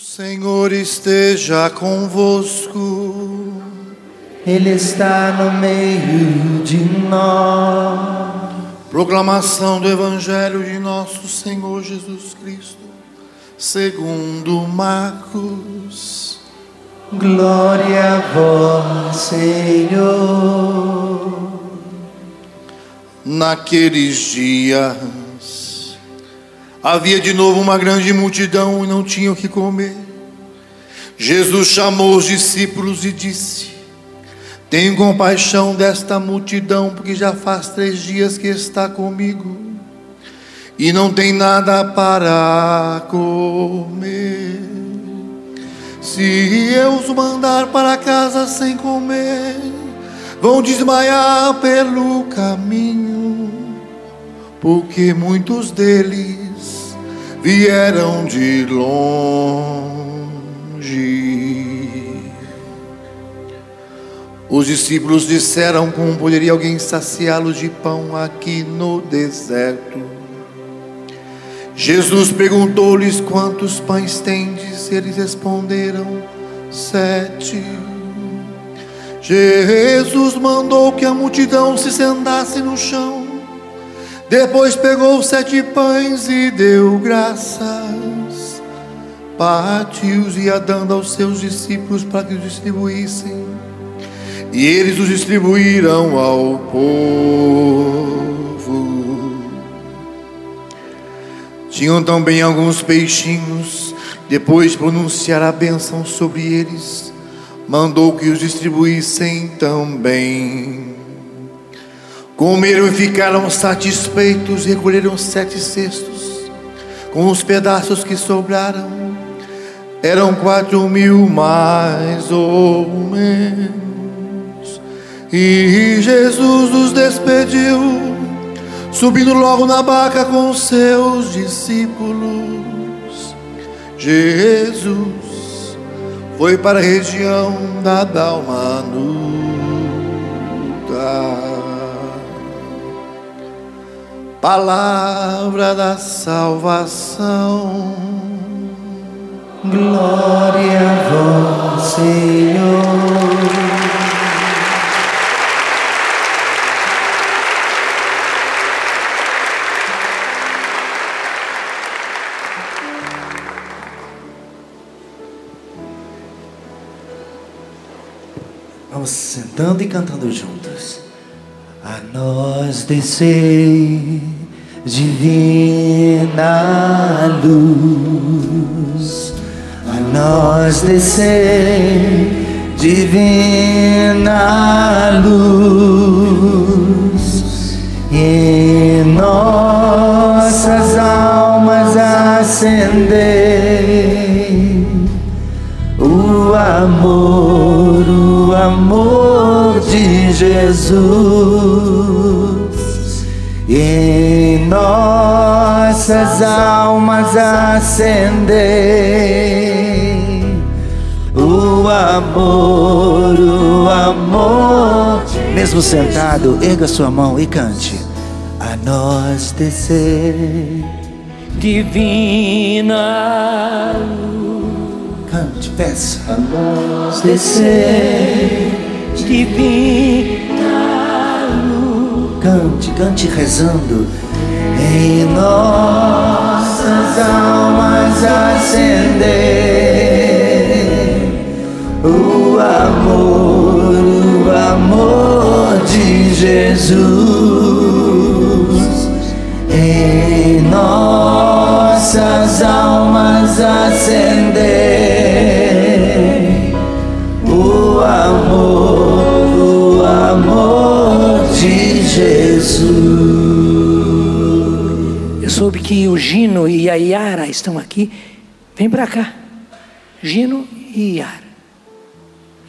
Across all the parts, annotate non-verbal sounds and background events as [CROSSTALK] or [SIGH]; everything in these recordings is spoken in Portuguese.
Senhor esteja convosco. Ele está no meio de nós. Proclamação do Evangelho de nosso Senhor Jesus Cristo, segundo Marcos. Glória a vós, Senhor. Naqueles dias, havia de novo uma grande multidão e não tinham o que comer. Jesus chamou os discípulos e disse: Tenho compaixão desta multidão, porque já faz três dias que está comigo e não tem nada para comer. Se eu os mandar para casa sem comer, vão desmaiar pelo caminho, porque muitos deles vieram de longe. Os discípulos disseram como poderia alguém saciá-los de pão aqui no deserto. Jesus perguntou-lhes quantos pães tendes, eles responderam: sete. Jesus mandou que a multidão se sentasse no chão. Depois pegou sete pães e deu graças. Partiu-os e dando aos seus discípulos para que os distribuíssem. E eles os distribuíram ao povo. Tinham também alguns peixinhos. Depois de pronunciar a bênção sobre eles, mandou que os distribuíssem também. Comeram e ficaram satisfeitos, recolheram sete cestos, com os pedaços que sobraram. Eram quatro mil mais ou menos. E Jesus os despediu, subindo logo na barca com seus discípulos. Jesus foi para a região da Dalmanuta. Palavra da salvação. Glória a vós, Senhor. Vamos sentando e cantando juntos. Nós descer divina luz. A nós descer divina luz. E em nossas almas acender o amor, o amor de Jesus. Em nossas almas acender o amor, o amor. Mesmo sentado, erga sua mão e cante. A nós descer. divina Peça. luz descer, divina luz Cante, cante rezando. Em nossas almas acender o amor, o amor de Jesus. Em nossas almas acender Jesus. Eu soube que o Gino e a Yara estão aqui. Vem para cá. Gino e Yara.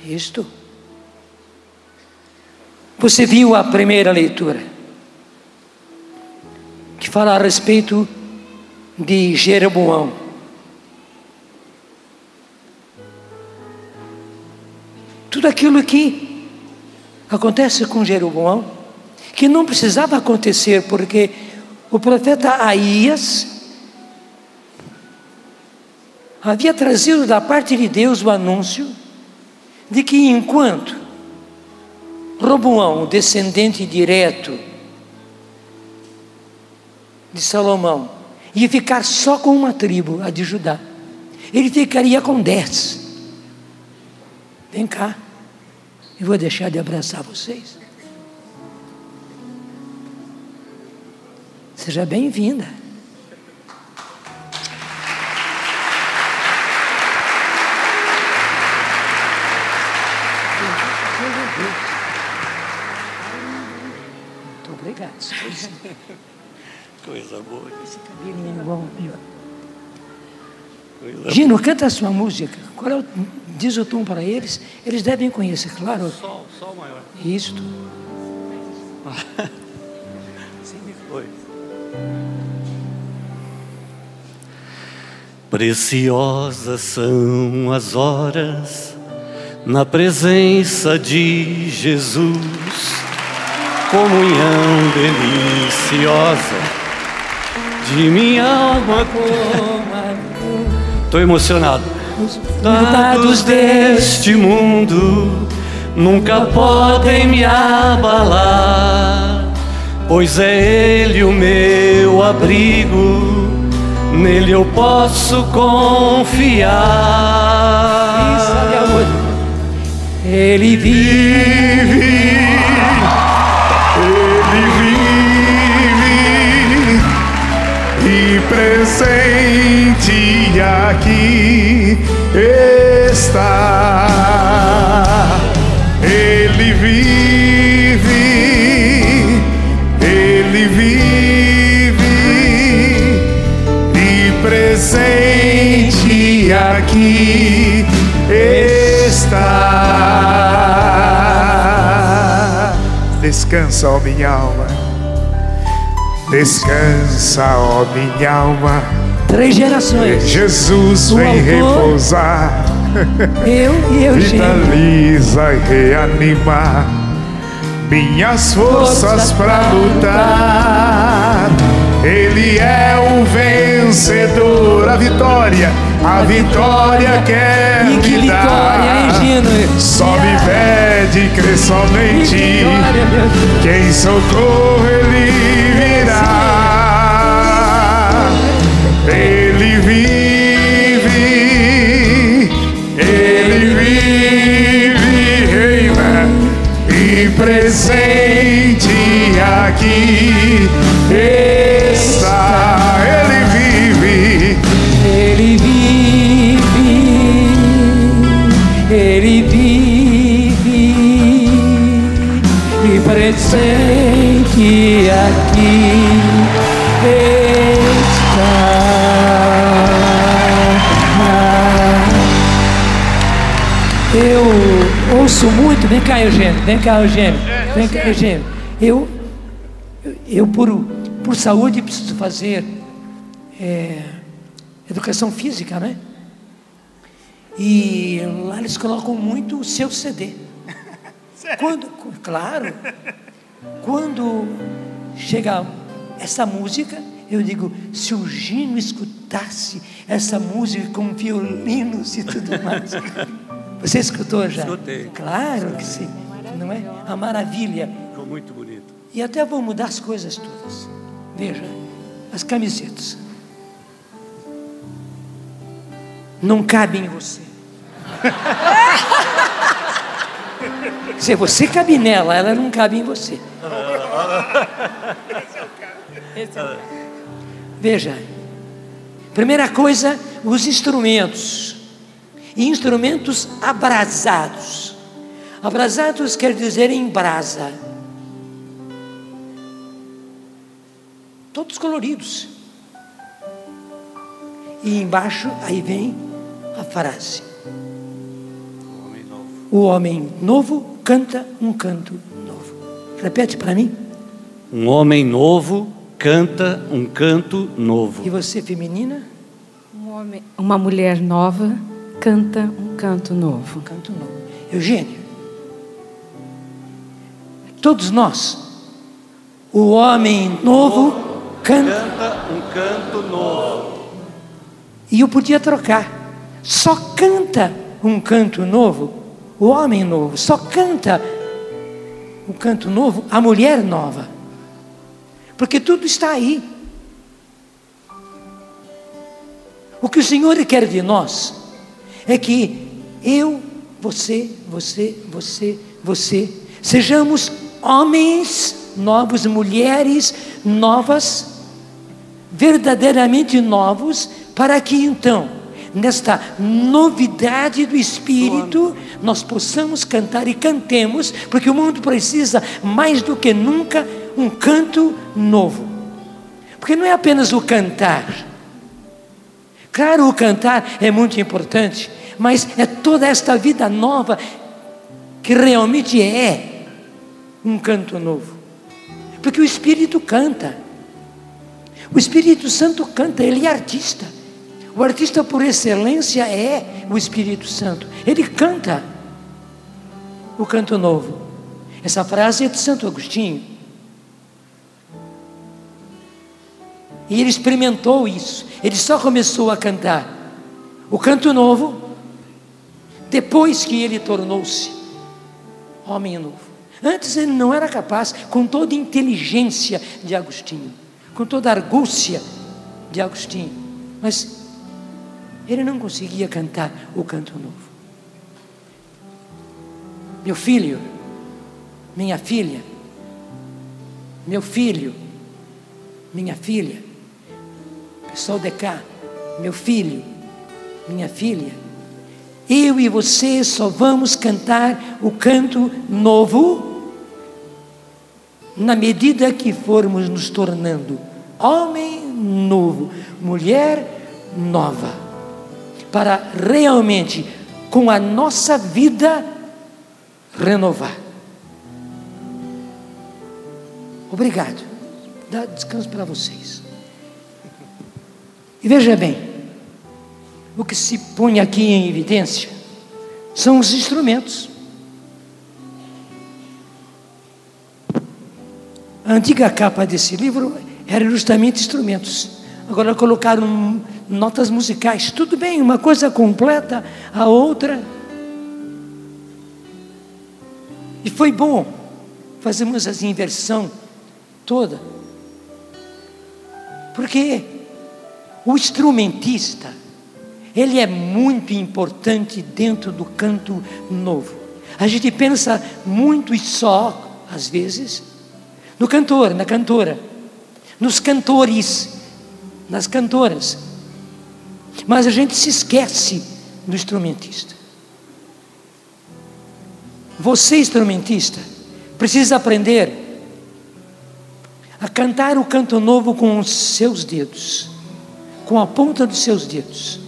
Isto. Você viu a primeira leitura? Que fala a respeito de Jeroboão. Tudo aquilo que acontece com Jeroboão, que não precisava acontecer, porque o profeta Aías havia trazido da parte de Deus o anúncio de que enquanto Roboão, descendente direto de Salomão, ia ficar só com uma tribo, a de Judá, ele ficaria com dez. Vem cá, eu vou deixar de abraçar vocês. Seja bem-vinda. Muito obrigado. Coisa boa. Esse cabelinho bom, viu? Coisa Gino, canta a sua música. Qual é o, diz o tom para eles. Eles devem conhecer, claro. Sol, sol maior. Isto. [LAUGHS] Oi. Preciosas são as horas na presença de Jesus, comunhão deliciosa de minha alma. Estou emocionado. Dados deste mundo nunca podem me abalar, pois é Ele o meu abrigo, nele eu posso confiar. Ele vive. Ele vive e presente aqui está. Ele aqui está. Descansa, ó minha alma. Descansa, ó minha alma. Três gerações. Jesus O vem autor- repousar, Eu e Eugênio. vitaliza e reanima minhas forças para lutar. Ele é o vencedor, a vitória, a vitória quer E que me vitória, dar. Gino? Só me pede, Que somente. vitória. Quem socorro ele virá. Ele vive, ele vive, reina e presente aqui e presente aqui está. Eu ouço muito, vem cá, Eugênio, vem cá, Eugênio, vem cá, Eugênio. Eu, eu por, por saúde preciso fazer é, educação física, né? E lá eles colocam muito o seu CD. [LAUGHS] Quando, claro, quando chega essa música, eu digo, se o Gino escutasse essa música com violinos e tudo mais. [LAUGHS] Você escutou já? Escutei. Claro que sim, não é? A maravilha. Ficou muito bonito. E até vou mudar as coisas todas. Veja, as camisetas. Não cabem em você. [LAUGHS] Se você cabe nela, ela não cabe em você. Veja, primeira coisa, os instrumentos. Instrumentos abrasados. Abrasados quer dizer em brasa. Todos coloridos. E embaixo, aí vem a frase. O homem novo canta um canto novo. Repete para mim. Um homem novo canta um canto novo. E você, feminina? Um homem, uma mulher nova canta um canto novo. Um canto novo. Eugênio. Todos nós. O homem novo canta. Canta um canto novo. E eu podia trocar. só canta um canto novo o homem novo, só canta o canto novo a mulher nova. Porque tudo está aí. O que o Senhor quer de nós é que eu, você, você, você, você, sejamos homens novos, mulheres novas, verdadeiramente novos, para que então, nesta novidade do Espírito, nós possamos cantar e cantemos, porque o mundo precisa mais do que nunca um canto novo. Porque não é apenas o cantar. Claro, o cantar é muito importante, mas é toda esta vida nova que realmente é um canto novo. Porque o Espírito canta. O Espírito Santo canta, ele é artista. O artista por excelência é o Espírito Santo. Ele canta o canto novo. Essa frase é de Santo Agostinho. E ele experimentou isso. Ele só começou a cantar o canto novo depois que ele tornou-se homem novo. Antes ele não era capaz, com toda a inteligência de Agostinho, com toda a argúcia de Agostinho, mas ele não conseguia cantar o canto novo. Meu filho, minha filha, meu filho, minha filha, pessoal de cá, meu filho, minha filha, eu e você só vamos cantar o canto novo na medida que formos nos tornando homem novo, mulher nova para realmente, com a nossa vida, renovar. Obrigado. Dá descanso para vocês. E veja bem, o que se põe aqui em evidência são os instrumentos. A antiga capa desse livro era justamente instrumentos. Agora colocaram notas musicais. Tudo bem, uma coisa completa a outra. E foi bom. Fazemos essa inversão toda. Porque o instrumentista, ele é muito importante dentro do canto novo. A gente pensa muito e só, às vezes, no cantor, na cantora, nos cantores, nas cantoras. Mas a gente se esquece do instrumentista. Você, instrumentista, precisa aprender a cantar o canto novo com os seus dedos, com a ponta dos seus dedos,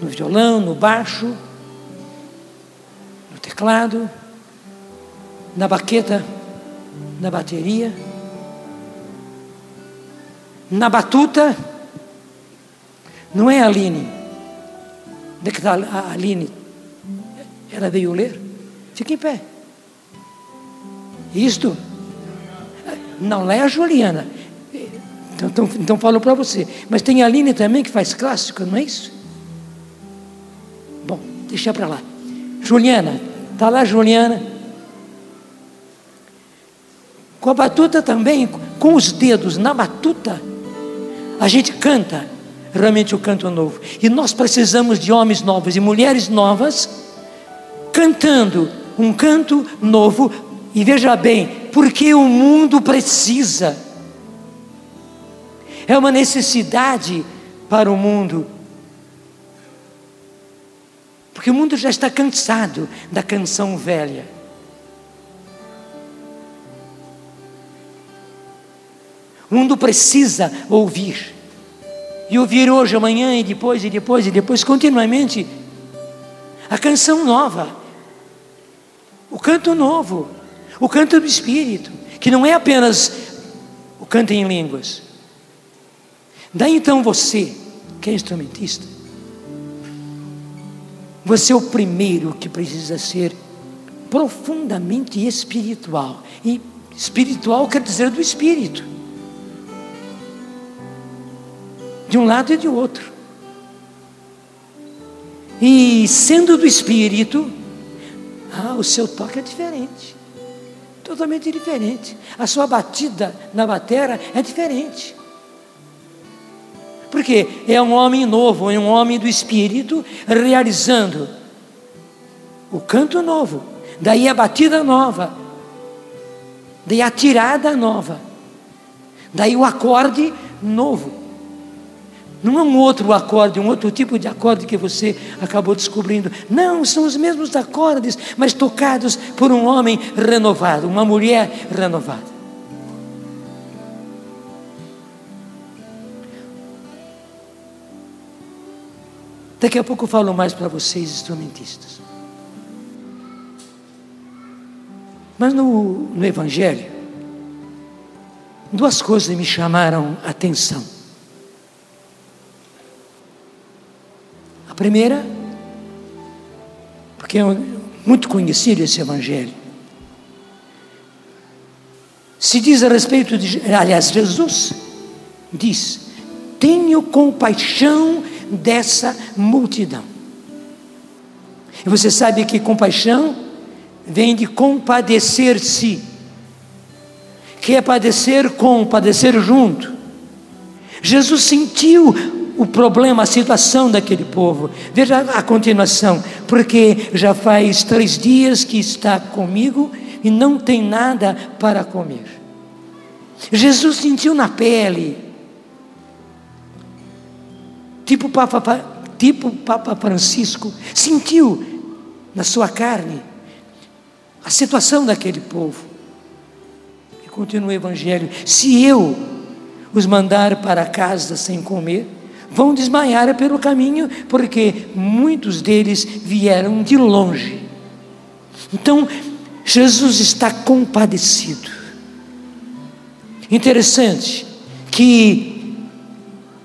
no violão, no baixo, no teclado, na baqueta, na bateria, na batuta não é a Aline. Onde é que está a Aline? Ela veio ler? Fica em pé. Isto? Não, lá é a Juliana. Então, então, então falo para você. Mas tem a Aline também que faz clássico, não é isso? Bom, deixa para lá. Juliana, está lá Juliana. Com a batuta também, com os dedos na batuta, a gente canta realmente o canto novo. E nós precisamos de homens novos e mulheres novas cantando um canto novo. E veja bem, porque o mundo precisa. É uma necessidade para o mundo. Porque o mundo já está cansado da canção velha. O mundo precisa ouvir e ouvir hoje, amanhã e depois e depois e depois, continuamente, a canção nova, o canto novo, o canto do Espírito, que não é apenas o canto em línguas. Daí então você, que é instrumentista, você é o primeiro que precisa ser profundamente espiritual. E espiritual quer dizer do Espírito. De um lado e de outro. E sendo do Espírito, ah, o seu toque é diferente. Totalmente diferente. A sua batida na batera é diferente. Porque é um homem novo, é um homem do Espírito realizando o canto novo, daí a batida nova, daí a tirada nova, daí o acorde novo. Não é um outro acorde, um outro tipo de acorde que você acabou descobrindo. Não, são os mesmos acordes, mas tocados por um homem renovado, uma mulher renovada. Daqui a pouco eu falo mais para vocês, instrumentistas. Mas no, no Evangelho, duas coisas me chamaram a atenção. Primeira, porque é muito conhecido esse Evangelho, se diz a respeito de, aliás, Jesus diz: tenho compaixão dessa multidão. E você sabe que compaixão vem de compadecer-se, que é padecer com, padecer junto. Jesus sentiu o problema, a situação daquele povo. Veja a continuação, porque já faz três dias que está comigo e não tem nada para comer. Jesus sentiu na pele, tipo Papa, tipo Papa Francisco, sentiu na sua carne a situação daquele povo. E continua o Evangelho: se eu os mandar para casa sem comer, vão desmaiar pelo caminho, porque muitos deles vieram de longe. Então, Jesus está compadecido. Interessante que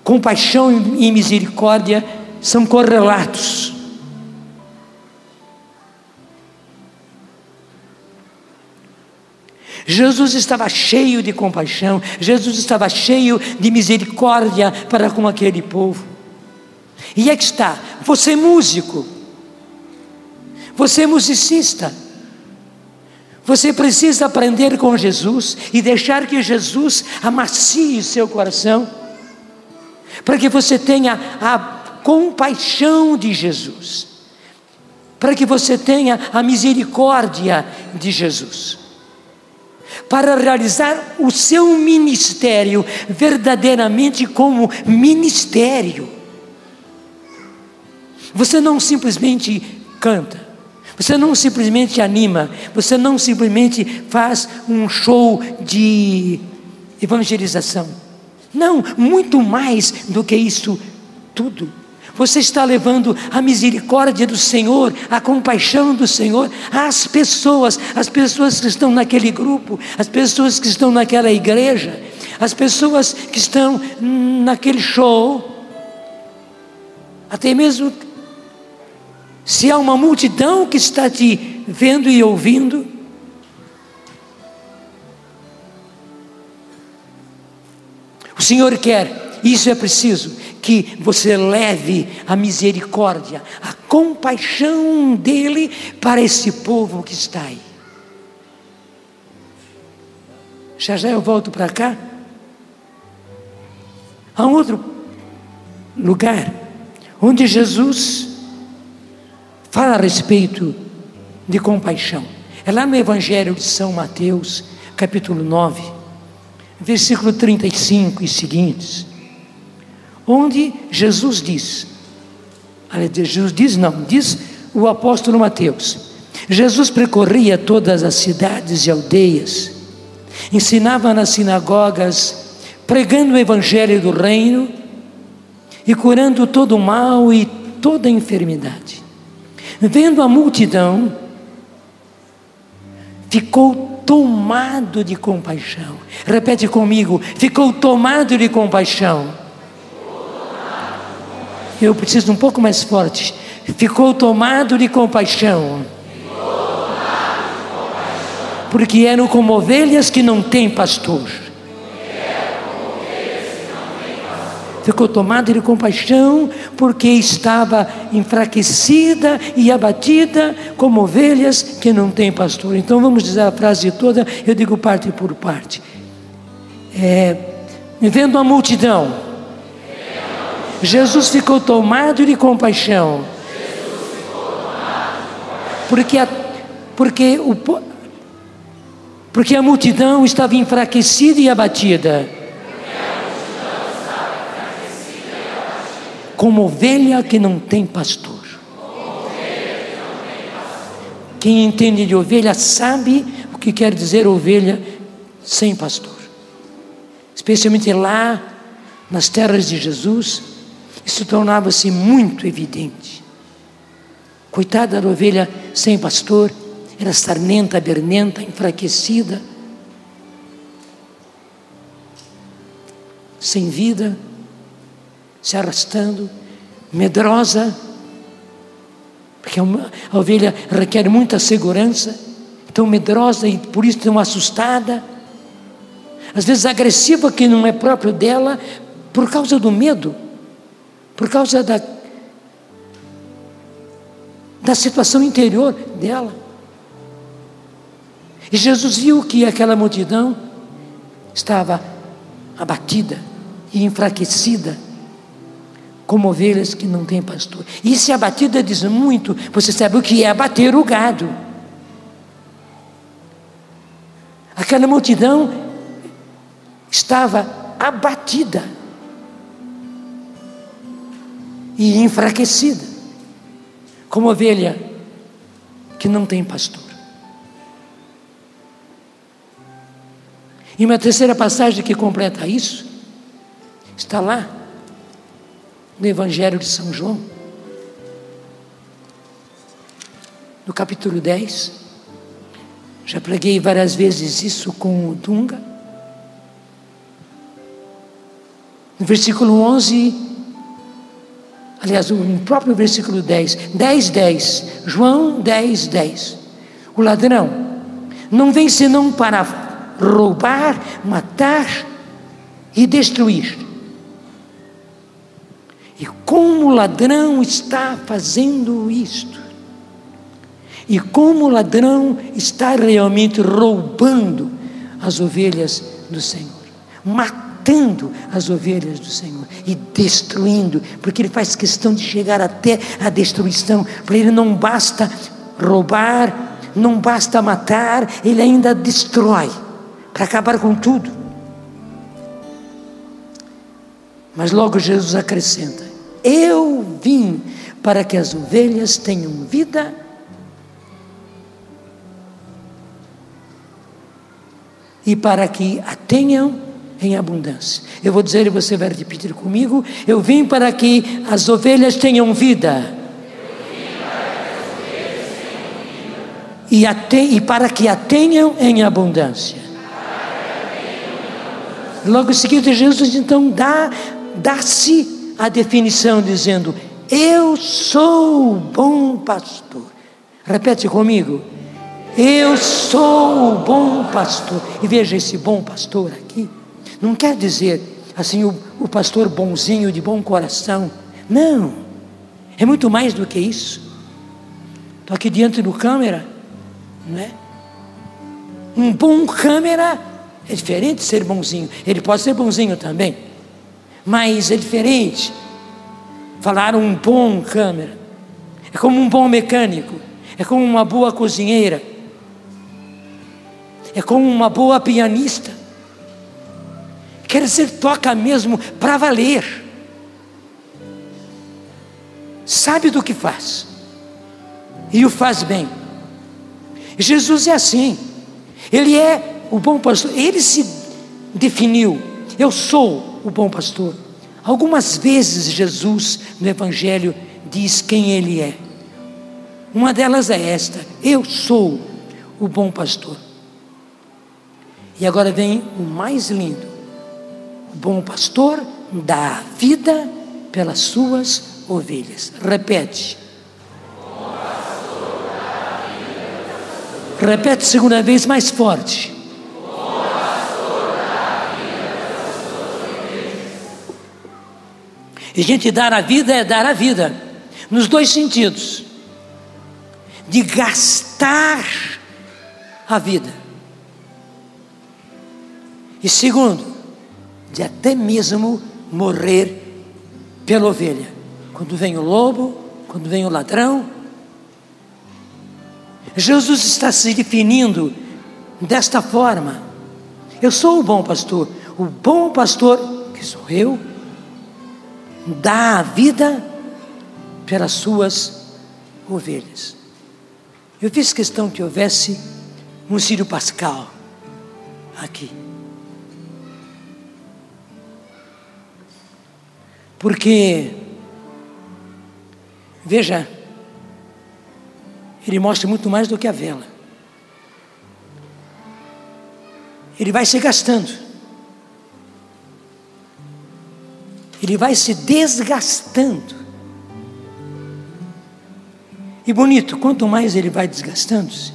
compaixão e misericórdia são correlatos. Jesus estava cheio de compaixão, Jesus estava cheio de misericórdia para com aquele povo. E é que está, você é músico, você é musicista, você precisa aprender com Jesus e deixar que Jesus amacie seu coração, para que você tenha a compaixão de Jesus, para que você tenha a misericórdia de Jesus para realizar o seu ministério verdadeiramente como ministério. Você não simplesmente canta, você não simplesmente anima, você não simplesmente faz um show de evangelização. Não, muito mais do que isso tudo. Você está levando a misericórdia do Senhor, a compaixão do Senhor às pessoas, as pessoas que estão naquele grupo, as pessoas que estão naquela igreja, as pessoas que estão naquele show. Até mesmo se há uma multidão que está te vendo e ouvindo, o Senhor quer, isso é preciso, que você leve a misericórdia, a compaixão dele para esse povo que está aí. Já já eu volto para cá. Há um outro lugar onde Jesus fala a respeito de compaixão. É lá no Evangelho de São Mateus, capítulo 9, versículo 35 e seguintes onde Jesus diz, Jesus diz não, diz o apóstolo Mateus, Jesus percorria todas as cidades e aldeias, ensinava nas sinagogas, pregando o evangelho do reino e curando todo o mal e toda a enfermidade. Vendo a multidão, ficou tomado de compaixão. Repete comigo: ficou tomado de compaixão eu preciso um pouco mais forte. Ficou tomado de compaixão. Porque eram como ovelhas que não têm pastor. ficou tomada de compaixão, porque estava enfraquecida e abatida, como ovelhas que não têm pastor. Então vamos dizer a frase toda, eu digo parte por parte. É, vendo a multidão, Jesus ficou tomado de compaixão, porque a, porque o porque a multidão estava enfraquecida e abatida. Como ovelha que não tem pastor. Quem entende de ovelha sabe o que quer dizer ovelha sem pastor. Especialmente lá nas terras de Jesus, isso tornava-se muito evidente. Coitada da ovelha sem pastor, era sarnenta, bernenta, enfraquecida, sem vida, se arrastando, medrosa, porque a ovelha requer muita segurança, tão medrosa e por isso tão assustada, às vezes agressiva que não é próprio dela, por causa do medo, por causa da, da situação interior dela. E Jesus viu que aquela multidão estava abatida e enfraquecida, como ovelhas que não têm pastor. E se abatida diz muito, você sabe o que é abater o gado. Aquela multidão estava abatida e enfraquecida, como ovelha que não tem pastor. E uma terceira passagem que completa isso está lá no Evangelho de São João, no capítulo 10. Já preguei várias vezes isso com o Dunga. No versículo 11, aliás, no próprio versículo 10, 10, 10, João 10, 10. O ladrão não vem senão para roubar, matar e destruir. E como o ladrão está fazendo isto? E como o ladrão está realmente roubando as ovelhas do Senhor, matando as ovelhas do Senhor e destruindo, porque ele faz questão de chegar até a destruição. Para ele não basta roubar, não basta matar, ele ainda destrói para acabar com tudo. Mas logo Jesus acrescenta: Eu vim para que as ovelhas tenham vida e para que a tenham em abundância. Eu vou dizer e você vai repetir comigo: Eu vim para que as ovelhas tenham vida. E, e para que a tenham em abundância. Logo em seguida, Jesus então dá, dá-se a definição, dizendo: Eu sou o bom pastor. Repete comigo. Eu sou o bom pastor. E veja esse bom pastor aqui. Não quer dizer assim o, o pastor bonzinho, de bom coração. Não. É muito mais do que isso. Estou aqui diante do câmera, não é? Um bom câmera é diferente ser bonzinho. Ele pode ser bonzinho também, mas é diferente. Falar um bom câmera é como um bom mecânico, é como uma boa cozinheira, é como uma boa pianista. Quer dizer, toca mesmo para valer. Sabe do que faz e o faz bem. Jesus é assim. Ele é o bom pastor, ele se definiu: eu sou o bom pastor. Algumas vezes Jesus no Evangelho diz quem ele é. Uma delas é esta: eu sou o bom pastor. E agora vem o mais lindo: bom pastor dá vida pelas suas ovelhas. Repete. Repete segunda vez mais forte. E gente dar a vida é dar a vida, nos dois sentidos: de gastar a vida, e segundo, de até mesmo morrer pela ovelha. Quando vem o lobo, quando vem o ladrão. Jesus está se definindo desta forma. Eu sou o bom pastor. O bom pastor, que sou eu, dá a vida pelas suas ovelhas. Eu fiz questão que houvesse um Sírio Pascal aqui. Porque, veja, ele mostra muito mais do que a vela. Ele vai se gastando. Ele vai se desgastando. E bonito, quanto mais ele vai desgastando-se,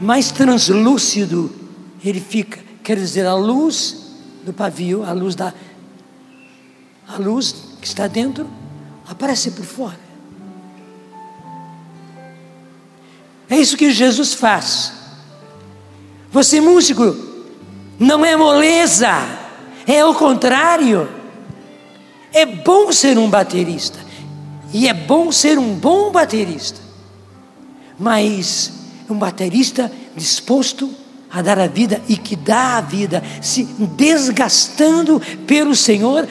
mais translúcido ele fica. Quer dizer, a luz do pavio, a luz da a luz que está dentro aparece por fora. É isso que Jesus faz. Você músico não é moleza, é o contrário. É bom ser um baterista e é bom ser um bom baterista. Mas um baterista disposto a dar a vida e que dá a vida, se desgastando pelo Senhor,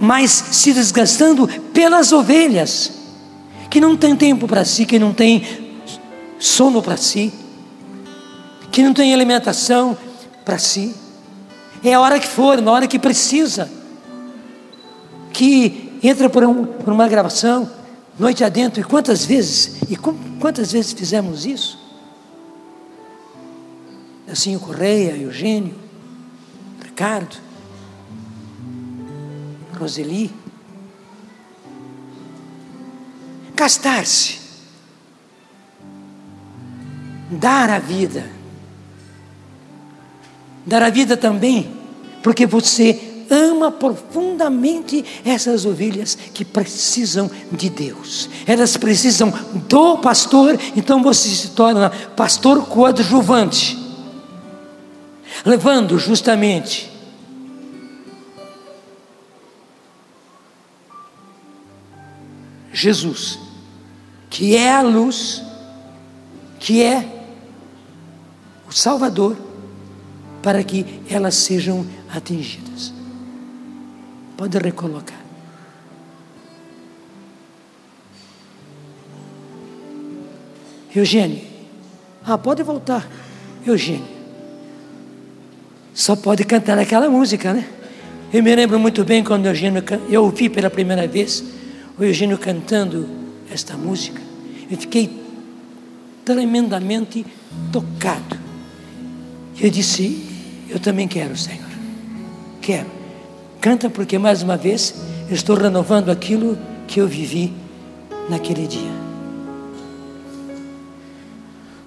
mas se desgastando pelas ovelhas, que não tem tempo para si, que não tem sono para si, que não tem alimentação para si. É a hora que for, na hora que precisa, que entra por, um, por uma gravação, noite adentro, e quantas vezes, e quantas vezes fizemos isso? Assim o Correia, Eugênio, Ricardo, Roseli. Gastar-se, dar a vida, dar a vida também, porque você ama profundamente essas ovelhas que precisam de Deus. Elas precisam do pastor, então você se torna pastor coadjuvante levando justamente Jesus, que é a luz, que é o Salvador, para que elas sejam atingidas. Pode recolocar. Eugênio. Ah, pode voltar. Eugênio só pode cantar aquela música, né? Eu me lembro muito bem quando o Eugênio, eu ouvi pela primeira vez o Eugênio cantando esta música. Eu fiquei tremendamente tocado. Eu disse: Eu também quero, Senhor. Quero. Canta, porque mais uma vez eu estou renovando aquilo que eu vivi naquele dia.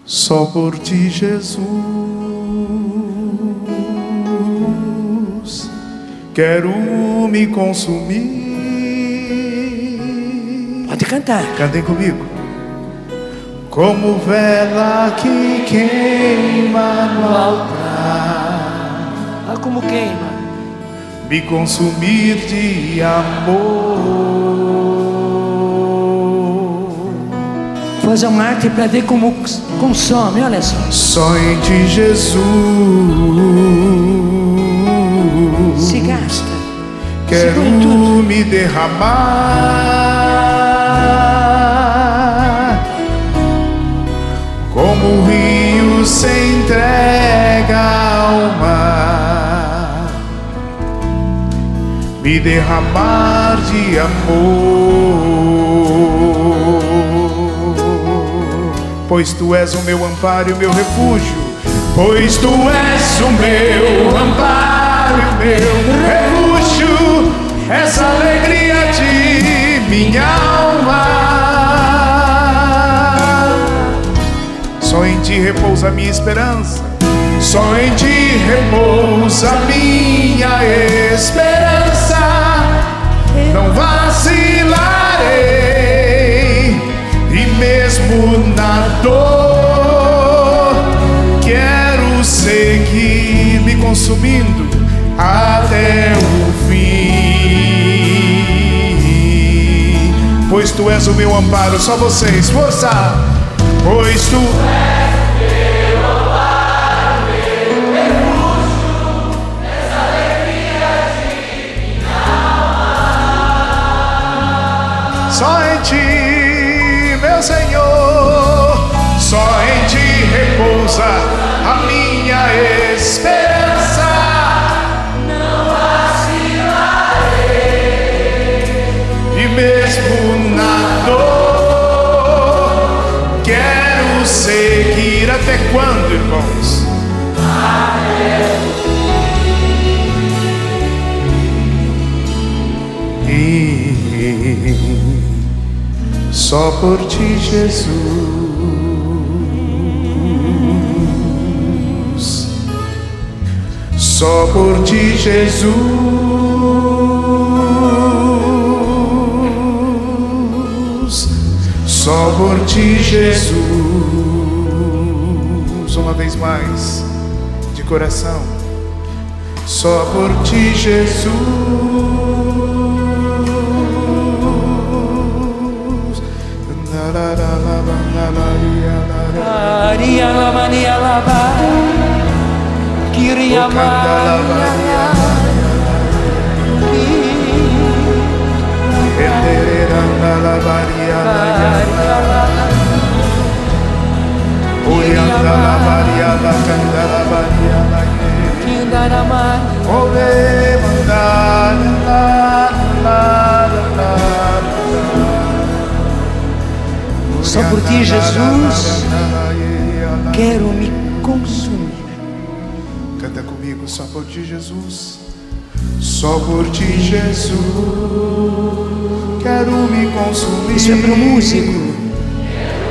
Só por ti, Jesus Quero me consumir. Pode cantar. Cantem comigo. Como vela que queima no altar. Ah, como queima. Me consumir de amor. Fazer uma arte para ver como consome, olha só. Só em ti, Jesus se gasta. Quero me derramar como o rio se entrega ao mar, me derramar de amor, pois tu és o meu amparo e o meu refúgio, pois tu és o meu amparo meu refúgio, essa alegria de minha alma. Só em ti repousa a minha esperança, só em ti repousa a minha esperança. não vacilarei, e mesmo na dor, quero seguir me consumindo até o fim. Pois tu és o meu amparo, só vocês, força! Pois tu és. Só em ti, meu Senhor, só em ti repousa a minha esperança. Seguir até quando, irmãos? E só por ti, Jesus. Só por ti, Jesus. Só por ti, Jesus. Uma vez mais, de coração. Só por ti, Jesus. Maria la Maria la ba. Kiria Maria Kindara Maria Só por ti, Jesus, quero me consumir. Canta comigo, só por ti, Jesus. Só por ti, Jesus. Quero me consumir. Isso é para o músico.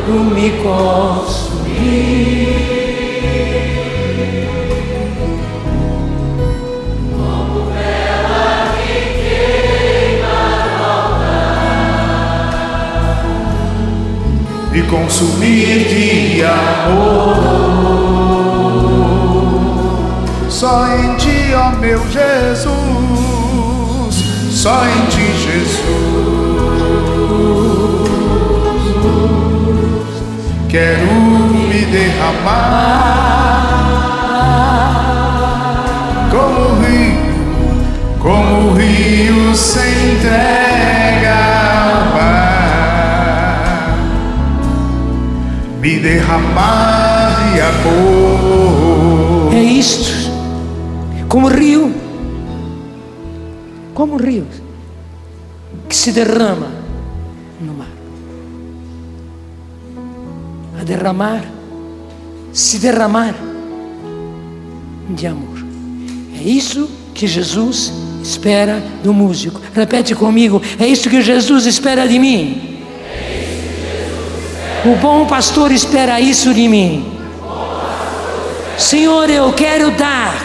Quero me consumir. E consumir de amor. Só em ti, ó meu Jesus, só em ti, Jesus. Quero me derramar como o rio, como o rio se entrega ao mar me derramar de amor. É isto. Como o rio. Como o rio que se derrama no mar. A derramar, se derramar de amor. É isso que Jesus espera do músico. Repete comigo: é isso que Jesus espera de mim. O bom pastor espera isso de mim. Senhor, eu quero dar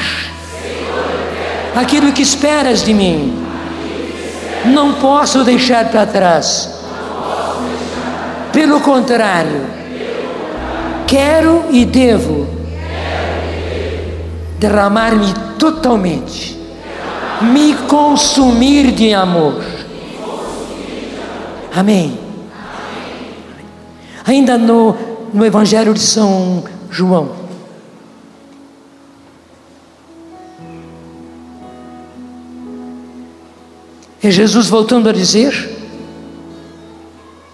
aquilo que esperas de mim. Não posso deixar para trás. Pelo contrário, quero e devo derramar-me totalmente, me consumir de amor. Amém. Ainda no, no Evangelho de São João. É Jesus voltando a dizer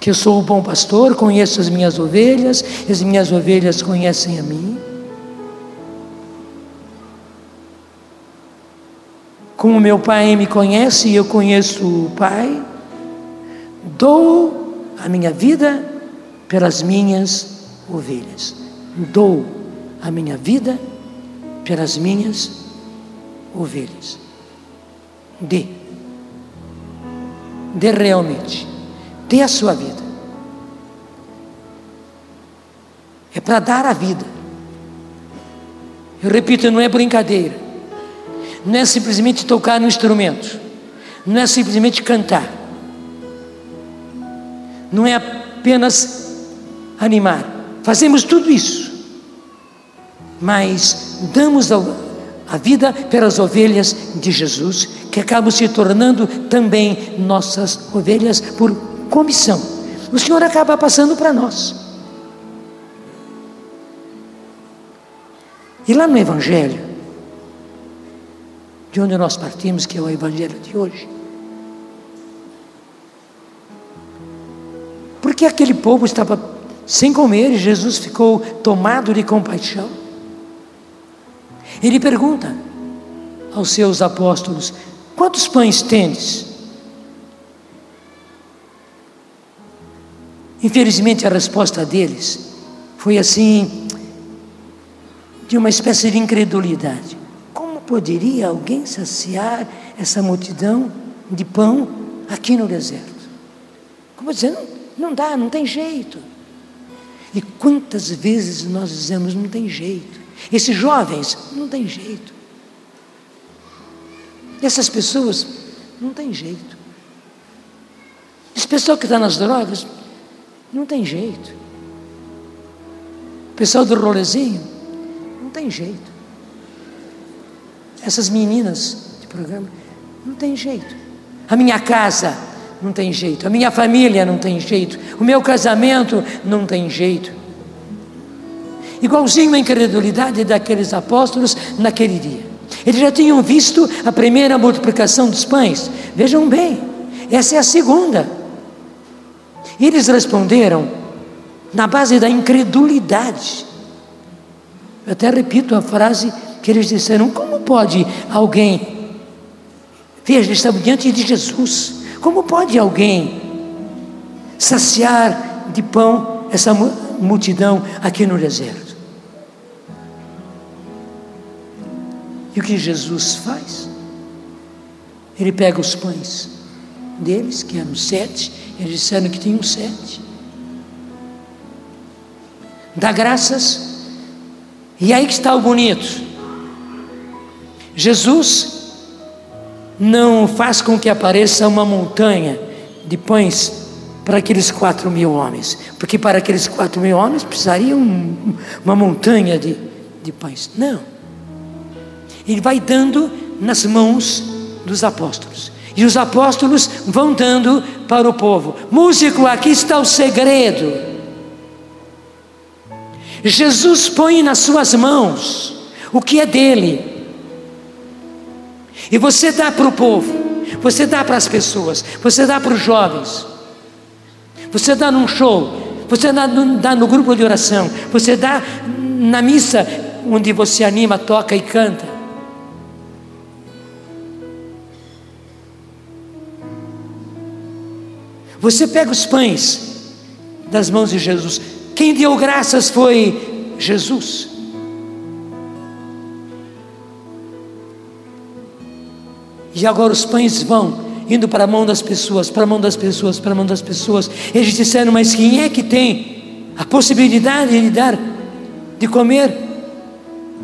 que eu sou o bom pastor, conheço as minhas ovelhas, as minhas ovelhas conhecem a mim. Como meu Pai me conhece e eu conheço o Pai, dou a minha vida pelas minhas ovelhas. Dou a minha vida pelas minhas ovelhas. Dê. Dê realmente. Dê a sua vida. É para dar a vida. Eu repito, não é brincadeira. Não é simplesmente tocar no instrumento. não é simplesmente cantar, não é apenas animar. Fazemos tudo isso, mas damos a vida pelas ovelhas de Jesus, que acabam se tornando também nossas ovelhas por comissão. O Senhor acaba passando para nós. E lá no Evangelho, de onde nós partimos, que é o Evangelho de hoje, porque aquele povo estava sem comer e Jesus ficou tomado de compaixão. Ele pergunta aos seus apóstolos: Quantos pães tendes? Infelizmente, a resposta deles foi assim, de uma espécie de incredulidade. Como poderia alguém saciar essa multidão de pão aqui no deserto? Como dizer, não, dá, não tem jeito. E quantas vezes nós dizemos, não tem jeito. Esses jovens, não tem jeito. Essas pessoas, não tem jeito. Esse pessoal que está nas drogas, não tem jeito. Pessoal do rolezinho, não tem jeito. Essas meninas de programa, não tem jeito. A minha casa, não tem jeito. A minha família não tem jeito. O meu casamento não tem jeito. Igualzinho a incredulidade daqueles apóstolos naquele dia. Eles já tinham visto a primeira multiplicação dos pães. Vejam bem, essa é a segunda. E eles responderam na base da incredulidade. Eu até repito a frase que eles disseram: Como pode alguém. Veja, estamos diante de Jesus. Como pode alguém saciar de pão essa multidão aqui no deserto? E o que Jesus faz? Ele pega os pães deles, que eram sete, eles disseram que tinham sete. Dá graças, e aí que está o bonito. Jesus não faz com que apareça uma montanha de pães para aqueles quatro mil homens, porque para aqueles quatro mil homens precisaria um, uma montanha de, de pães. Não. Ele vai dando nas mãos dos apóstolos. E os apóstolos vão dando para o povo. Músico, aqui está o segredo. Jesus põe nas suas mãos o que é dele. E você dá para o povo, você dá para as pessoas, você dá para os jovens, você dá num show, você dá no, dá no grupo de oração, você dá na missa onde você anima, toca e canta. Você pega os pães das mãos de Jesus. Quem deu graças foi Jesus. E agora os pães vão indo para a mão das pessoas, para a mão das pessoas, para a mão das pessoas. Eles disseram: Mas quem é que tem a possibilidade de dar, de comer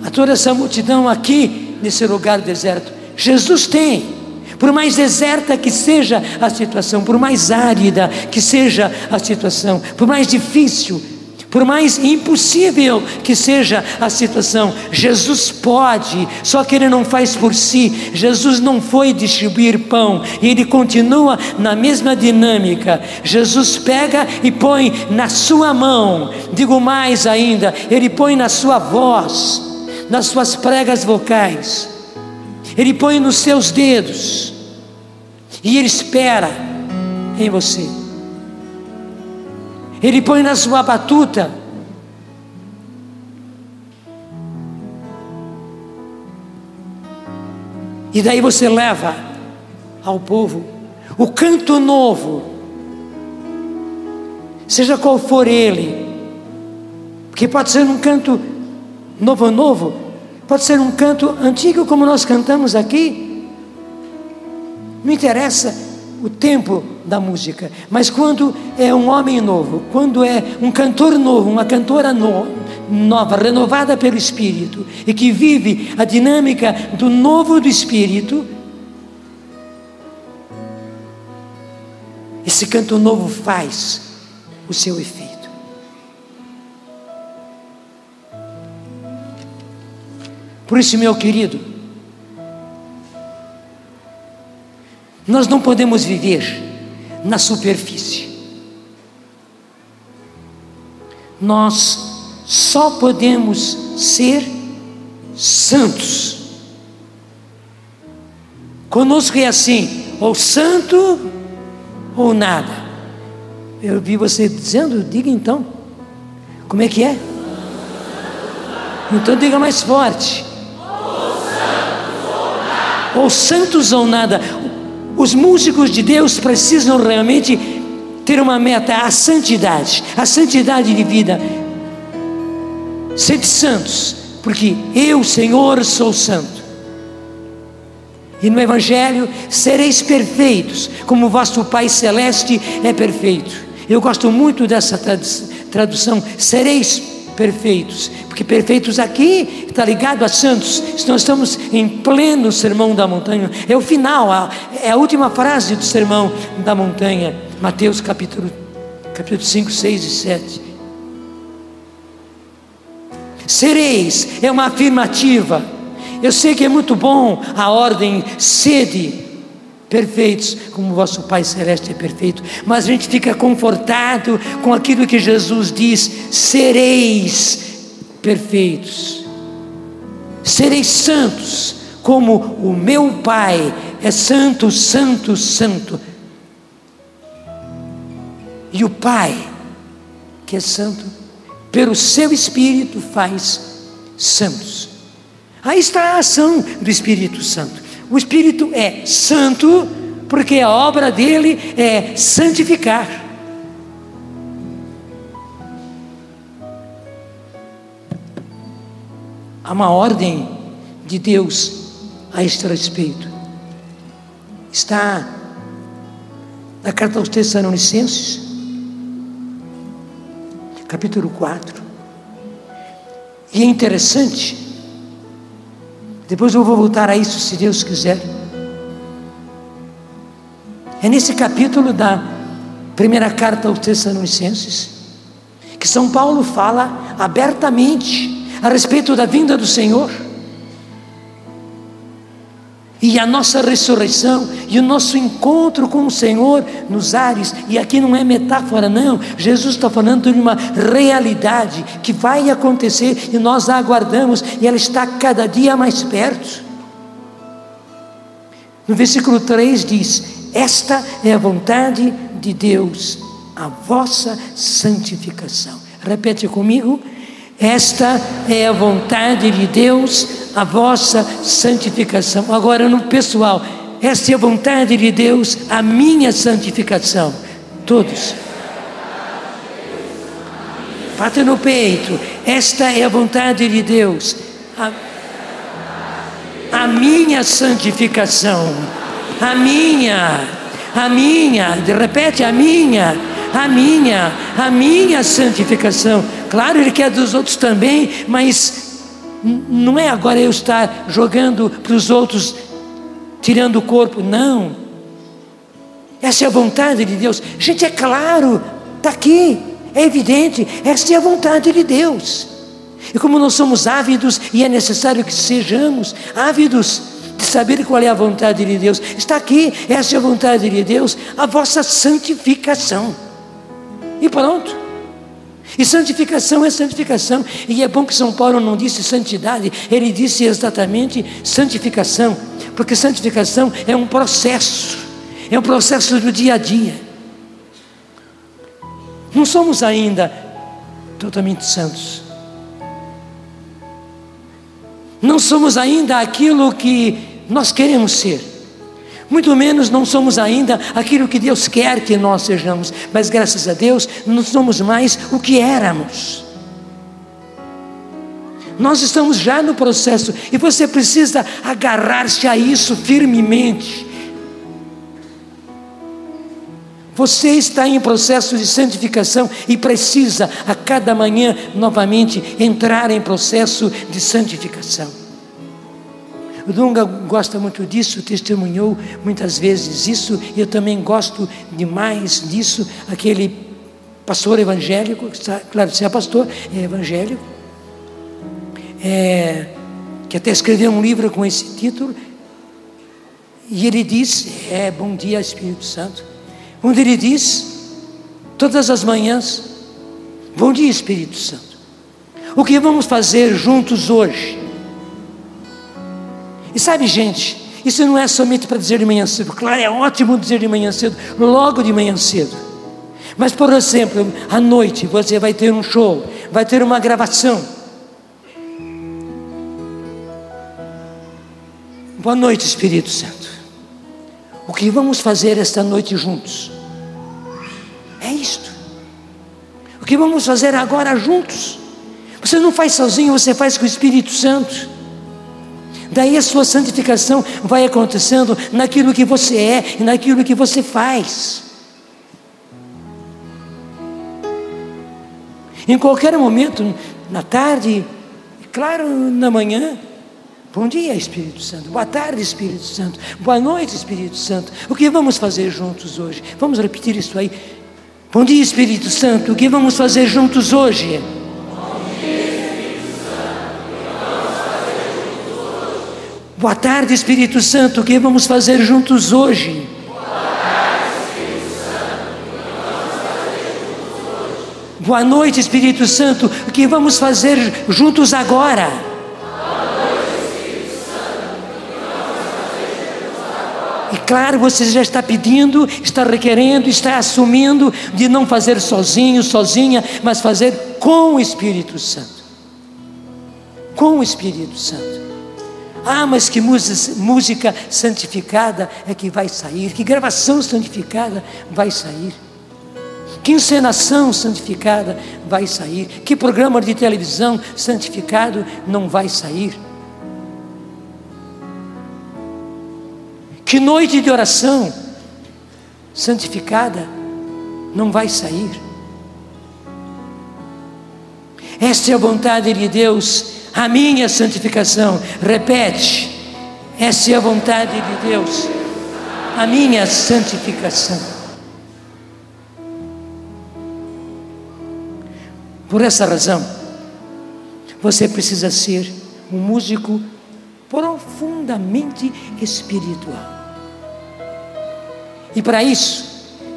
a toda essa multidão aqui nesse lugar deserto? Jesus tem. Por mais deserta que seja a situação, por mais árida que seja a situação, por mais difícil por mais impossível que seja a situação, Jesus pode, só que Ele não faz por si. Jesus não foi distribuir pão, e Ele continua na mesma dinâmica. Jesus pega e põe na sua mão, digo mais ainda, Ele põe na sua voz, nas suas pregas vocais, Ele põe nos seus dedos, e Ele espera em você. Ele põe na sua batuta. E daí você leva ao povo o canto novo, seja qual for ele, porque pode ser um canto novo, novo, pode ser um canto antigo, como nós cantamos aqui, não interessa o tempo da música. Mas quando é um homem novo, quando é um cantor novo, uma cantora no, nova, renovada pelo Espírito, e que vive a dinâmica do novo do Espírito, esse canto novo faz o seu efeito. Por isso, meu querido, nós não podemos viver na superfície. Nós só podemos ser santos. Conosco é assim, ou santo ou nada. Eu vi você dizendo, diga então. Como é que é? Então diga mais forte. Ou santos ou nada. Os músicos de Deus precisam realmente ter uma meta, a santidade, a santidade de vida. Sede santos, porque eu, Senhor, sou santo. E no Evangelho, sereis perfeitos, como vosso Pai Celeste é perfeito. Eu gosto muito dessa tradução, sereis perfeitos, porque perfeitos aqui está ligado a santos. Nós estamos em pleno sermão da montanha, é o final, é a última frase do sermão da montanha, Mateus capítulo, capítulo 5, 6 e 7. Sereis é uma afirmativa. Eu sei que é muito bom a ordem sede perfeitos, como vosso Pai Celeste é perfeito, mas a gente fica confortado com aquilo que Jesus diz: sereis perfeitos, sereis santos, como o meu Pai é santo, santo, santo. E o Pai, que é santo, pelo seu Espírito faz santos. Aí está a ação do Espírito Santo. O Espírito é santo, porque a obra dele é santificar. Há uma ordem de Deus a este respeito. Está na carta aos Tessalonicenses, capítulo 4. E é interessante, depois eu vou voltar a isso se Deus quiser. É nesse capítulo da primeira carta aos Tessalonicenses que São Paulo fala abertamente a respeito da vinda do Senhor e a nossa ressurreição e o nosso encontro com o Senhor nos ares, e aqui não é metáfora, não, Jesus está falando de uma realidade que vai acontecer e nós a aguardamos, e ela está cada dia mais perto. No versículo 3 diz: Esta é a vontade de Deus, a vossa santificação. Repete comigo. Esta é a vontade de Deus, a vossa santificação. Agora, no pessoal, esta é a vontade de Deus, a minha santificação. Todos. Bata no peito. Esta é a vontade de Deus, a, a minha santificação. A minha, a minha, repete a minha, a minha, a minha santificação. Claro, Ele quer dos outros também, mas não é agora eu estar jogando para os outros, tirando o corpo, não. Essa é a vontade de Deus. Gente, é claro, está aqui, é evidente, essa é a vontade de Deus. E como nós somos ávidos, e é necessário que sejamos ávidos de saber qual é a vontade de Deus, está aqui, essa é a vontade de Deus, a vossa santificação. E pronto. E santificação é santificação. E é bom que São Paulo não disse santidade, ele disse exatamente santificação. Porque santificação é um processo, é um processo do dia a dia. Não somos ainda totalmente santos. Não somos ainda aquilo que nós queremos ser. Muito menos não somos ainda aquilo que Deus quer que nós sejamos, mas graças a Deus não somos mais o que éramos. Nós estamos já no processo e você precisa agarrar-se a isso firmemente. Você está em processo de santificação e precisa a cada manhã novamente entrar em processo de santificação. Dunga gosta muito disso, testemunhou muitas vezes isso, e eu também gosto demais disso. Aquele pastor evangélico, claro, você é pastor, é evangélico, é, que até escreveu um livro com esse título, e ele diz: É, bom dia, Espírito Santo. Onde ele diz, todas as manhãs, bom dia, Espírito Santo. O que vamos fazer juntos hoje? E sabe, gente, isso não é somente para dizer de manhã cedo. Claro, é ótimo dizer de manhã cedo, logo de manhã cedo. Mas, por exemplo, à noite você vai ter um show, vai ter uma gravação. Boa noite, Espírito Santo. O que vamos fazer esta noite juntos? É isto. O que vamos fazer agora juntos? Você não faz sozinho, você faz com o Espírito Santo. Daí a sua santificação vai acontecendo naquilo que você é e naquilo que você faz. Em qualquer momento, na tarde, claro, na manhã, Bom dia, Espírito Santo. Boa tarde, Espírito Santo. Boa noite, Espírito Santo. O que vamos fazer juntos hoje? Vamos repetir isso aí. Bom dia, Espírito Santo. O que vamos fazer juntos hoje? Boa tarde, Espírito Santo. O que vamos fazer juntos hoje? Boa noite, Espírito Santo. O que vamos fazer juntos agora? E claro, você já está pedindo, está requerendo, está assumindo de não fazer sozinho, sozinha, mas fazer com o Espírito Santo. Com o Espírito Santo. Ah, mas que música santificada é que vai sair, que gravação santificada vai sair, que encenação santificada vai sair, que programa de televisão santificado não vai sair. Que noite de oração santificada não vai sair. Esta é a vontade de Deus, a minha santificação. Repete. Essa é a vontade de Deus, a minha santificação. Por essa razão, você precisa ser um músico profundamente espiritual. E para isso,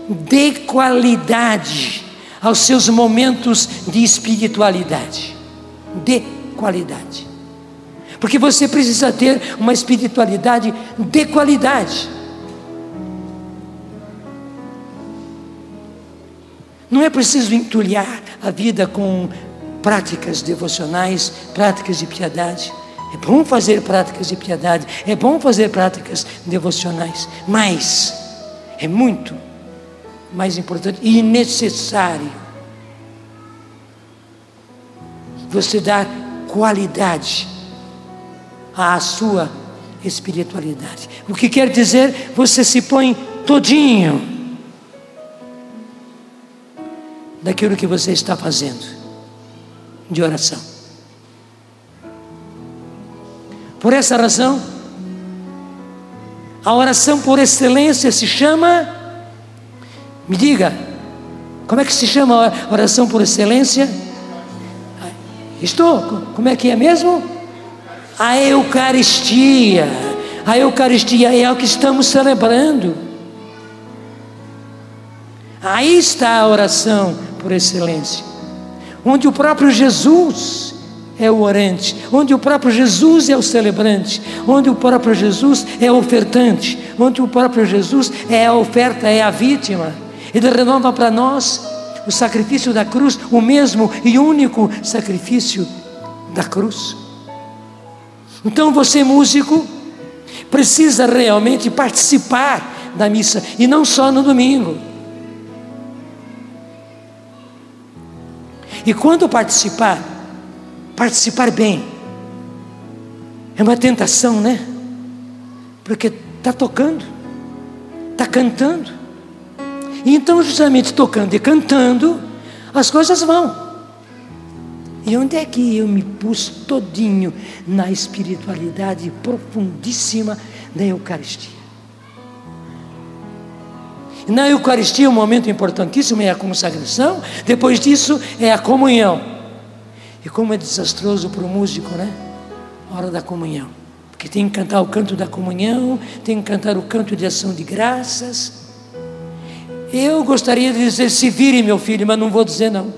dê qualidade aos seus momentos de espiritualidade. Dê qualidade. Porque você precisa ter uma espiritualidade de qualidade. Não é preciso entulhar a vida com práticas devocionais, práticas de piedade. É bom fazer práticas de piedade, é bom fazer práticas devocionais, mas é muito mais importante e necessário você dar qualidade à sua espiritualidade. O que quer dizer, você se põe todinho daquilo que você está fazendo de oração. Por essa razão, a oração por excelência se chama. Me diga, como é que se chama a oração por excelência? Estou, como é que é mesmo? A Eucaristia. A Eucaristia é o que estamos celebrando. Aí está a oração por excelência, onde o próprio Jesus é o orante, onde o próprio Jesus é o celebrante, onde o próprio Jesus é o ofertante, onde o próprio Jesus é a oferta, é a vítima. Ele renova para nós o sacrifício da cruz, o mesmo e único sacrifício da cruz. Então você, músico, precisa realmente participar da missa e não só no domingo. E quando participar, participar bem. É uma tentação, né? Porque está tocando, está cantando. Então, justamente tocando e cantando, as coisas vão. E onde é que eu me pus todinho na espiritualidade profundíssima da Eucaristia? Na Eucaristia, um momento importantíssimo é a consagração, depois disso é a comunhão. E como é desastroso para o músico, né? Hora da comunhão. Porque tem que cantar o canto da comunhão, tem que cantar o canto de ação de graças. Eu gostaria de dizer: se vire, meu filho, mas não vou dizer não.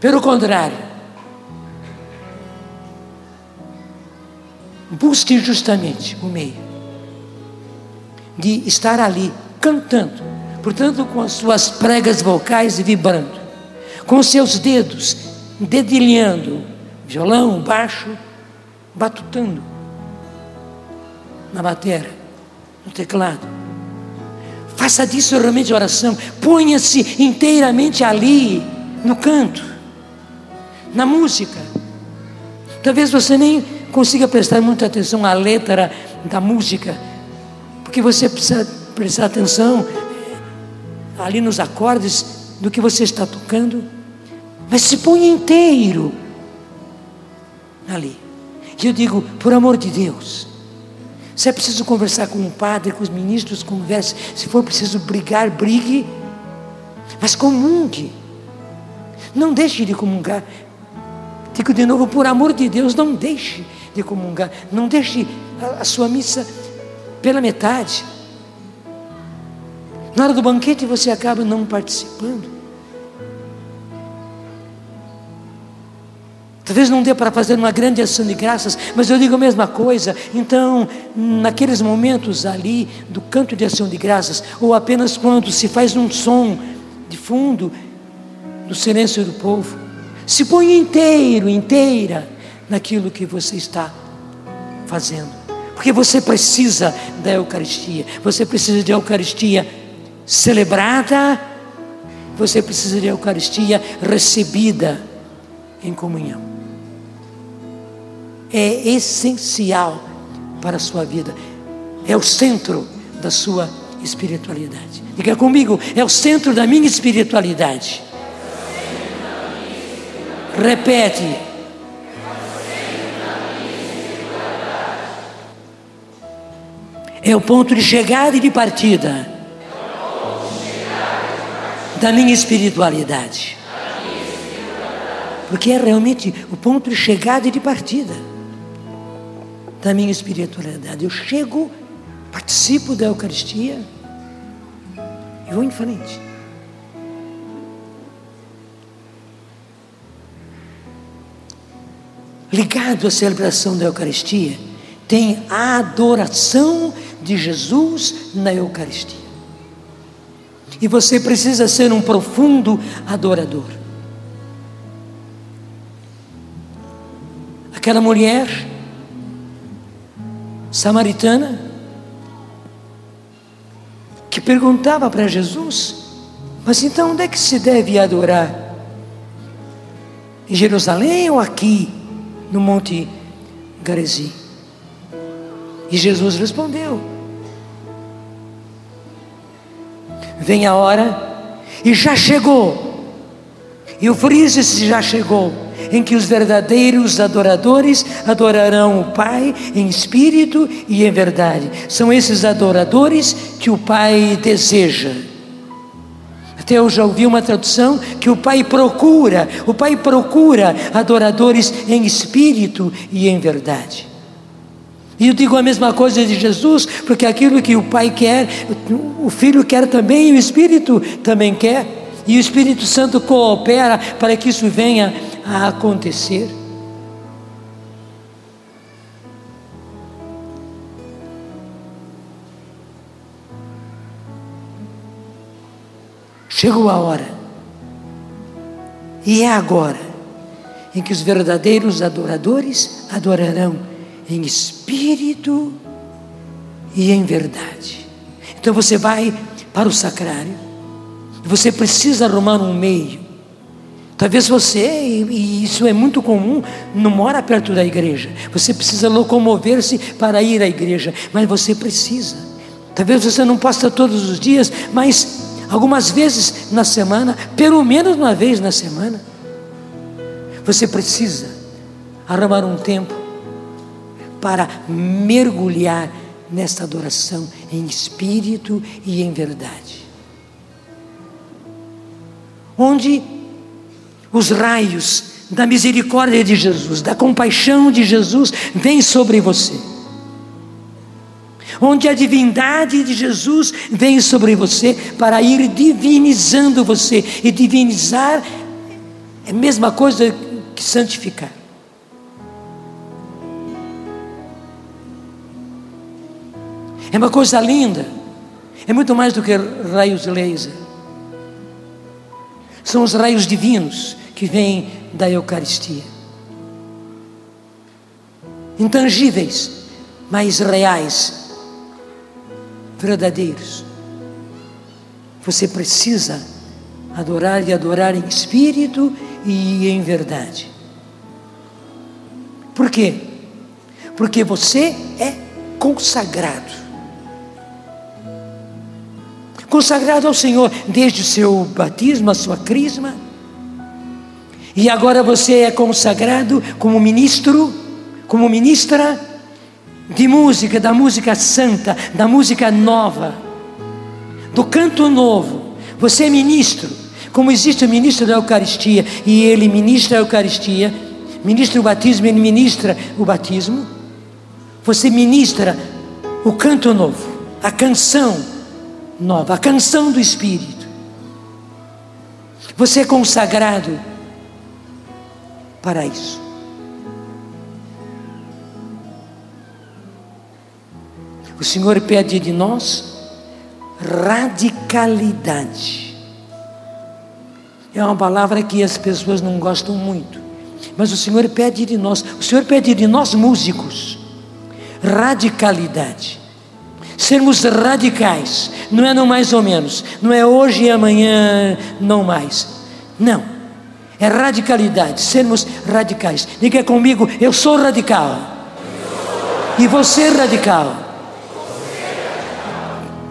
Pelo contrário, busque justamente o meio de estar ali cantando, portanto, com as suas pregas vocais vibrando, com seus dedos dedilhando, violão, baixo, batutando na bateria, no teclado. Faça disso realmente oração, ponha-se inteiramente ali, no canto, na música. Talvez você nem consiga prestar muita atenção à letra da música, porque você precisa prestar atenção ali nos acordes do que você está tocando, mas se põe inteiro ali. E eu digo, por amor de Deus, se é preciso conversar com o padre, com os ministros, converse. Se for preciso brigar, brigue. Mas comungue. Não deixe de comungar. Digo de novo, por amor de Deus, não deixe de comungar. Não deixe a, a sua missa pela metade. Na hora do banquete você acaba não participando. Talvez não dê para fazer uma grande ação de graças, mas eu digo a mesma coisa. Então, naqueles momentos ali do canto de ação de graças, ou apenas quando se faz um som de fundo, do silêncio do povo, se põe inteiro, inteira naquilo que você está fazendo. Porque você precisa da Eucaristia. Você precisa de Eucaristia celebrada. Você precisa de Eucaristia recebida em comunhão. É essencial para a sua vida. É o centro da sua espiritualidade. Diga comigo, é o centro da minha espiritualidade. Repete. É o ponto de chegada e de partida da minha espiritualidade. Porque é realmente o ponto de chegada e de partida da minha espiritualidade. Eu chego, participo da Eucaristia e vou em frente. Ligado à celebração da Eucaristia, tem a adoração de Jesus na Eucaristia. E você precisa ser um profundo adorador. Aquela mulher samaritana que perguntava para Jesus: Mas então onde é que se deve adorar? Em Jerusalém ou aqui no Monte Garezim? E Jesus respondeu: Vem a hora, e já chegou, e o frise já chegou, em que os verdadeiros adoradores adorarão o Pai em espírito e em verdade. São esses adoradores que o Pai deseja. Até eu já ouvi uma tradução que o Pai procura, o Pai procura adoradores em espírito e em verdade. E eu digo a mesma coisa de Jesus, porque aquilo que o Pai quer, o Filho quer também, e o Espírito também quer, e o Espírito Santo coopera para que isso venha a acontecer. Chegou a hora, e é agora, em que os verdadeiros adoradores adorarão em espírito e em verdade. Então você vai para o sacrário, você precisa arrumar um meio. Talvez você, e isso é muito comum, não mora perto da igreja. Você precisa locomover-se para ir à igreja, mas você precisa. Talvez você não possa todos os dias, mas algumas vezes na semana, pelo menos uma vez na semana. Você precisa arrumar um tempo para mergulhar nesta adoração em espírito e em verdade. Onde os raios da misericórdia de Jesus, da compaixão de Jesus vêm sobre você. Onde a divindade de Jesus vem sobre você para ir divinizando você. E divinizar é a mesma coisa que santificar. É uma coisa linda. É muito mais do que raios laser. São os raios divinos que vêm da Eucaristia. Intangíveis, mas reais, verdadeiros. Você precisa adorar e adorar em espírito e em verdade. Por quê? Porque você é consagrado consagrado ao Senhor desde o seu batismo, a sua crisma. E agora você é consagrado como ministro, como ministra de música, da música santa, da música nova, do canto novo. Você é ministro, como existe o ministro da Eucaristia, e ele ministra a Eucaristia, ministra o batismo, ele ministra o batismo. Você ministra o canto novo, a canção nova, a canção do Espírito. Você é consagrado para isso. O Senhor pede de nós radicalidade. É uma palavra que as pessoas não gostam muito. Mas o Senhor pede de nós, o Senhor pede de nós músicos, radicalidade sermos radicais, não é não mais ou menos, não é hoje e amanhã não mais. Não. É radicalidade, sermos radicais. Diga comigo, eu sou radical. E você é radical.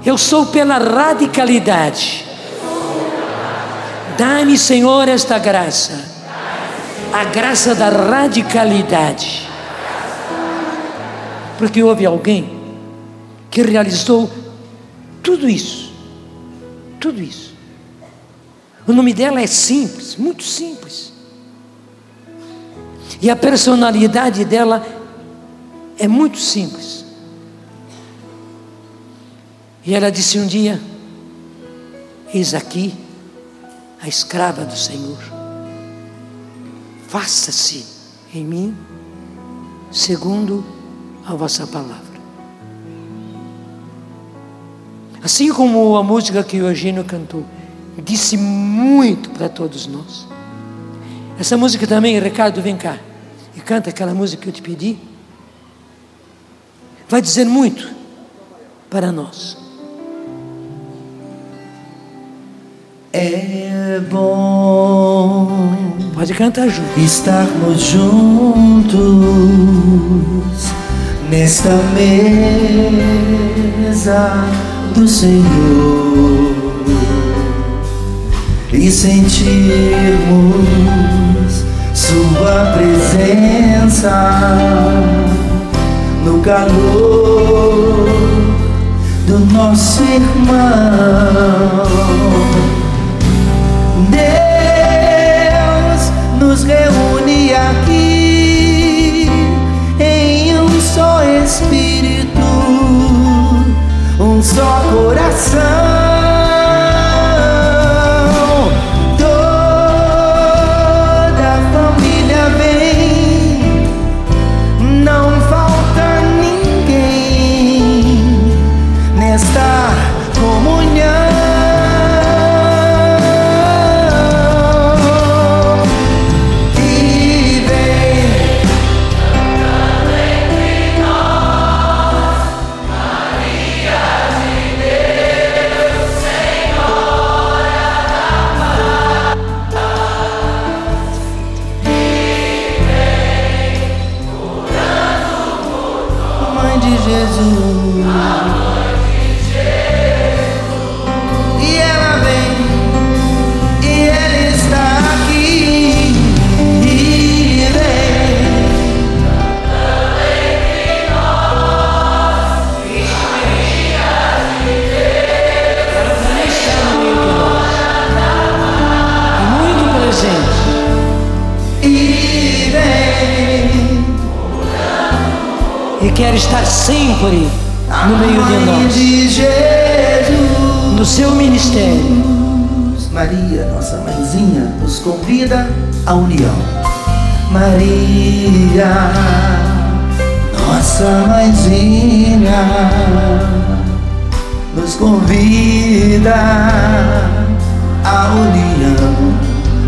Eu sou pela radicalidade. Dá-me, Senhor, esta graça. A graça da radicalidade. Porque houve alguém que realizou tudo isso. Tudo isso. O nome dela é simples, muito simples. E a personalidade dela é muito simples. E ela disse um dia: Eis aqui a escrava do Senhor. Faça-se em mim segundo a vossa palavra. Assim como a música que o Eugênio cantou, disse muito para todos nós. Essa música também, Ricardo, vem cá e canta aquela música que eu te pedi. Vai dizer muito para nós. É bom. Pode cantar junto. Estarmos juntos nesta mesa do Senhor e sentirmos Sua presença no calor do nosso irmão. Deus nos reúne aqui em um só Espírito um só coração. Oh. E quer estar sempre no meio de nós, de Jesus. no seu ministério. Maria, nossa mãezinha, nos convida à união. Maria, nossa mãezinha, nos convida à união.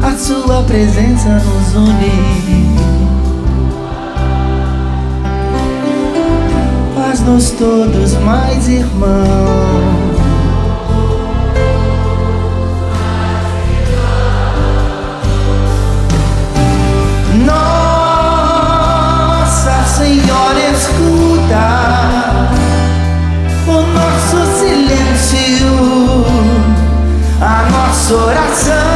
A sua presença nos une. Faz-nos todos mais irmãos. Nossa Senhora, escuta o nosso silêncio, a nossa oração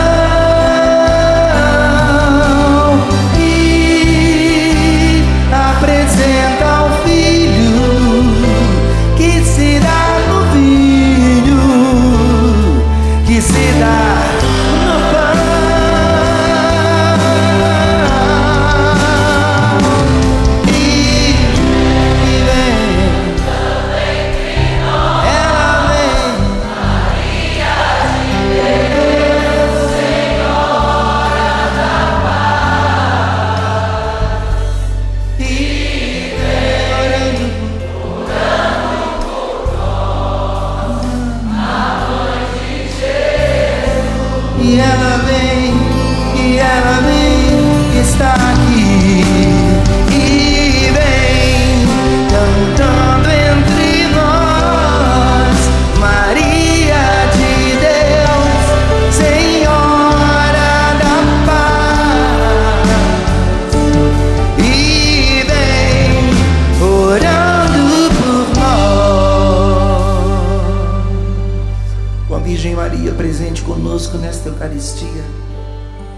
Eucaristia.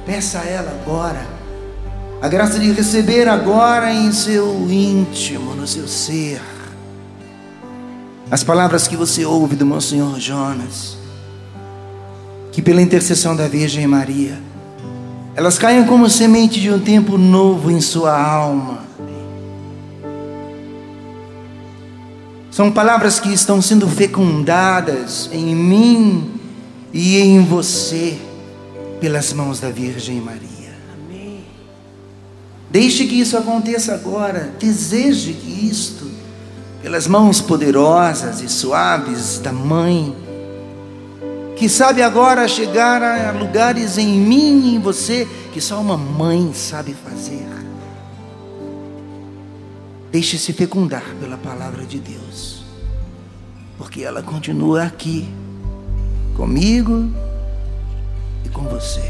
Peça a ela agora a graça de receber agora em seu íntimo, no seu ser, as palavras que você ouve do Monsenhor Jonas, que pela intercessão da Virgem Maria, elas caiam como semente de um tempo novo em sua alma. São palavras que estão sendo fecundadas em mim e em você pelas mãos da Virgem Maria. Deixe que isso aconteça agora. Deseje que isto, pelas mãos poderosas e suaves da Mãe, que sabe agora chegar a lugares em mim e em você que só uma mãe sabe fazer. Deixe-se fecundar pela palavra de Deus, porque ela continua aqui, comigo com você,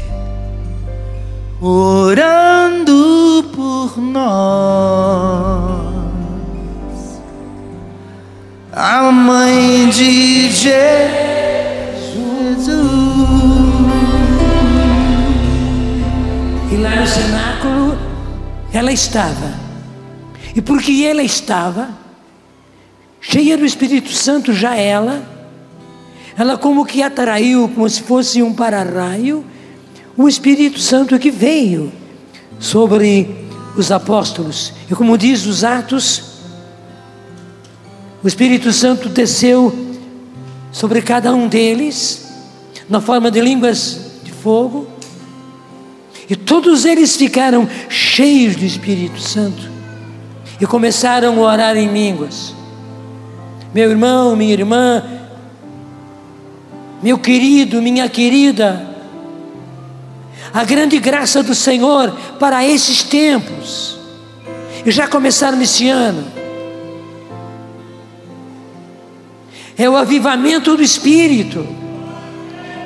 orando por nós. A mãe de Jesus. E lá no cenáculo ela estava. E porque ela estava, cheia do Espírito Santo, já ela, ela como que atraiu, como se fosse um para-raio, o Espírito Santo que veio sobre os apóstolos. E como diz os Atos, o Espírito Santo desceu sobre cada um deles, na forma de línguas de fogo, e todos eles ficaram cheios do Espírito Santo e começaram a orar em línguas. Meu irmão, minha irmã, meu querido, minha querida, a grande graça do Senhor para esses tempos, e já começaram esse ano, é o avivamento do Espírito.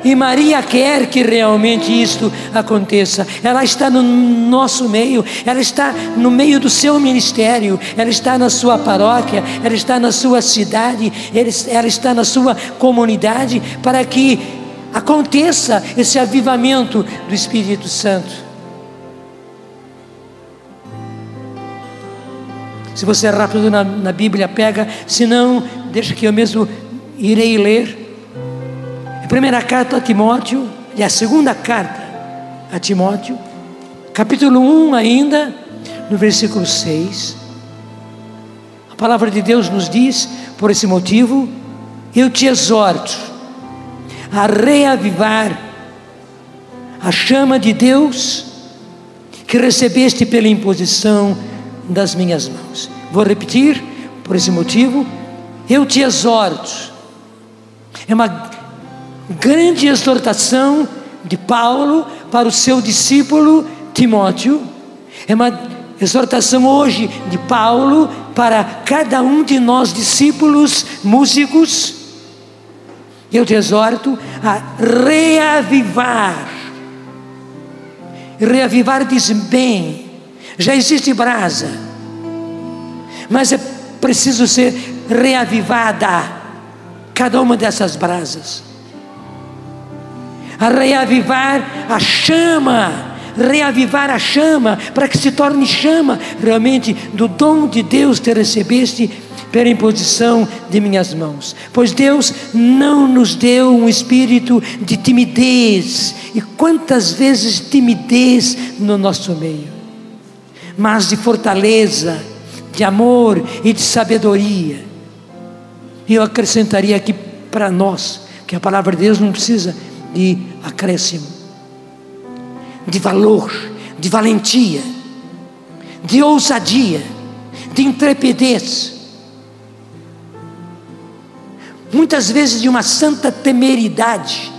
E Maria quer que realmente isto aconteça. Ela está no nosso meio, ela está no meio do seu ministério, ela está na sua paróquia, ela está na sua cidade, ela está na sua comunidade, para que aconteça esse avivamento do Espírito Santo. Se você é rápido na, na Bíblia, pega, se não, deixa que eu mesmo irei ler. Primeira carta a Timóteo, e a segunda carta a Timóteo, capítulo 1 ainda, no versículo 6. A palavra de Deus nos diz, por esse motivo, eu te exorto a reavivar a chama de Deus que recebeste pela imposição das minhas mãos. Vou repetir, por esse motivo, eu te exorto. É uma grande exortação de Paulo para o seu discípulo Timóteo. É uma exortação hoje de Paulo para cada um de nós, discípulos, músicos. Eu te exorto a reavivar. Reavivar diz bem, já existe brasa, mas é preciso ser reavivada cada uma dessas brasas. A reavivar a chama reavivar a chama, para que se torne chama realmente do dom de Deus que recebeste pela imposição de minhas mãos. Pois Deus não nos deu um espírito de timidez, e quantas vezes timidez no nosso meio, mas de fortaleza, de amor e de sabedoria. E eu acrescentaria aqui para nós, que a palavra de Deus não precisa de acréscimo de valor, de valentia, de ousadia, de intrepidez. Muitas vezes de uma santa temeridade.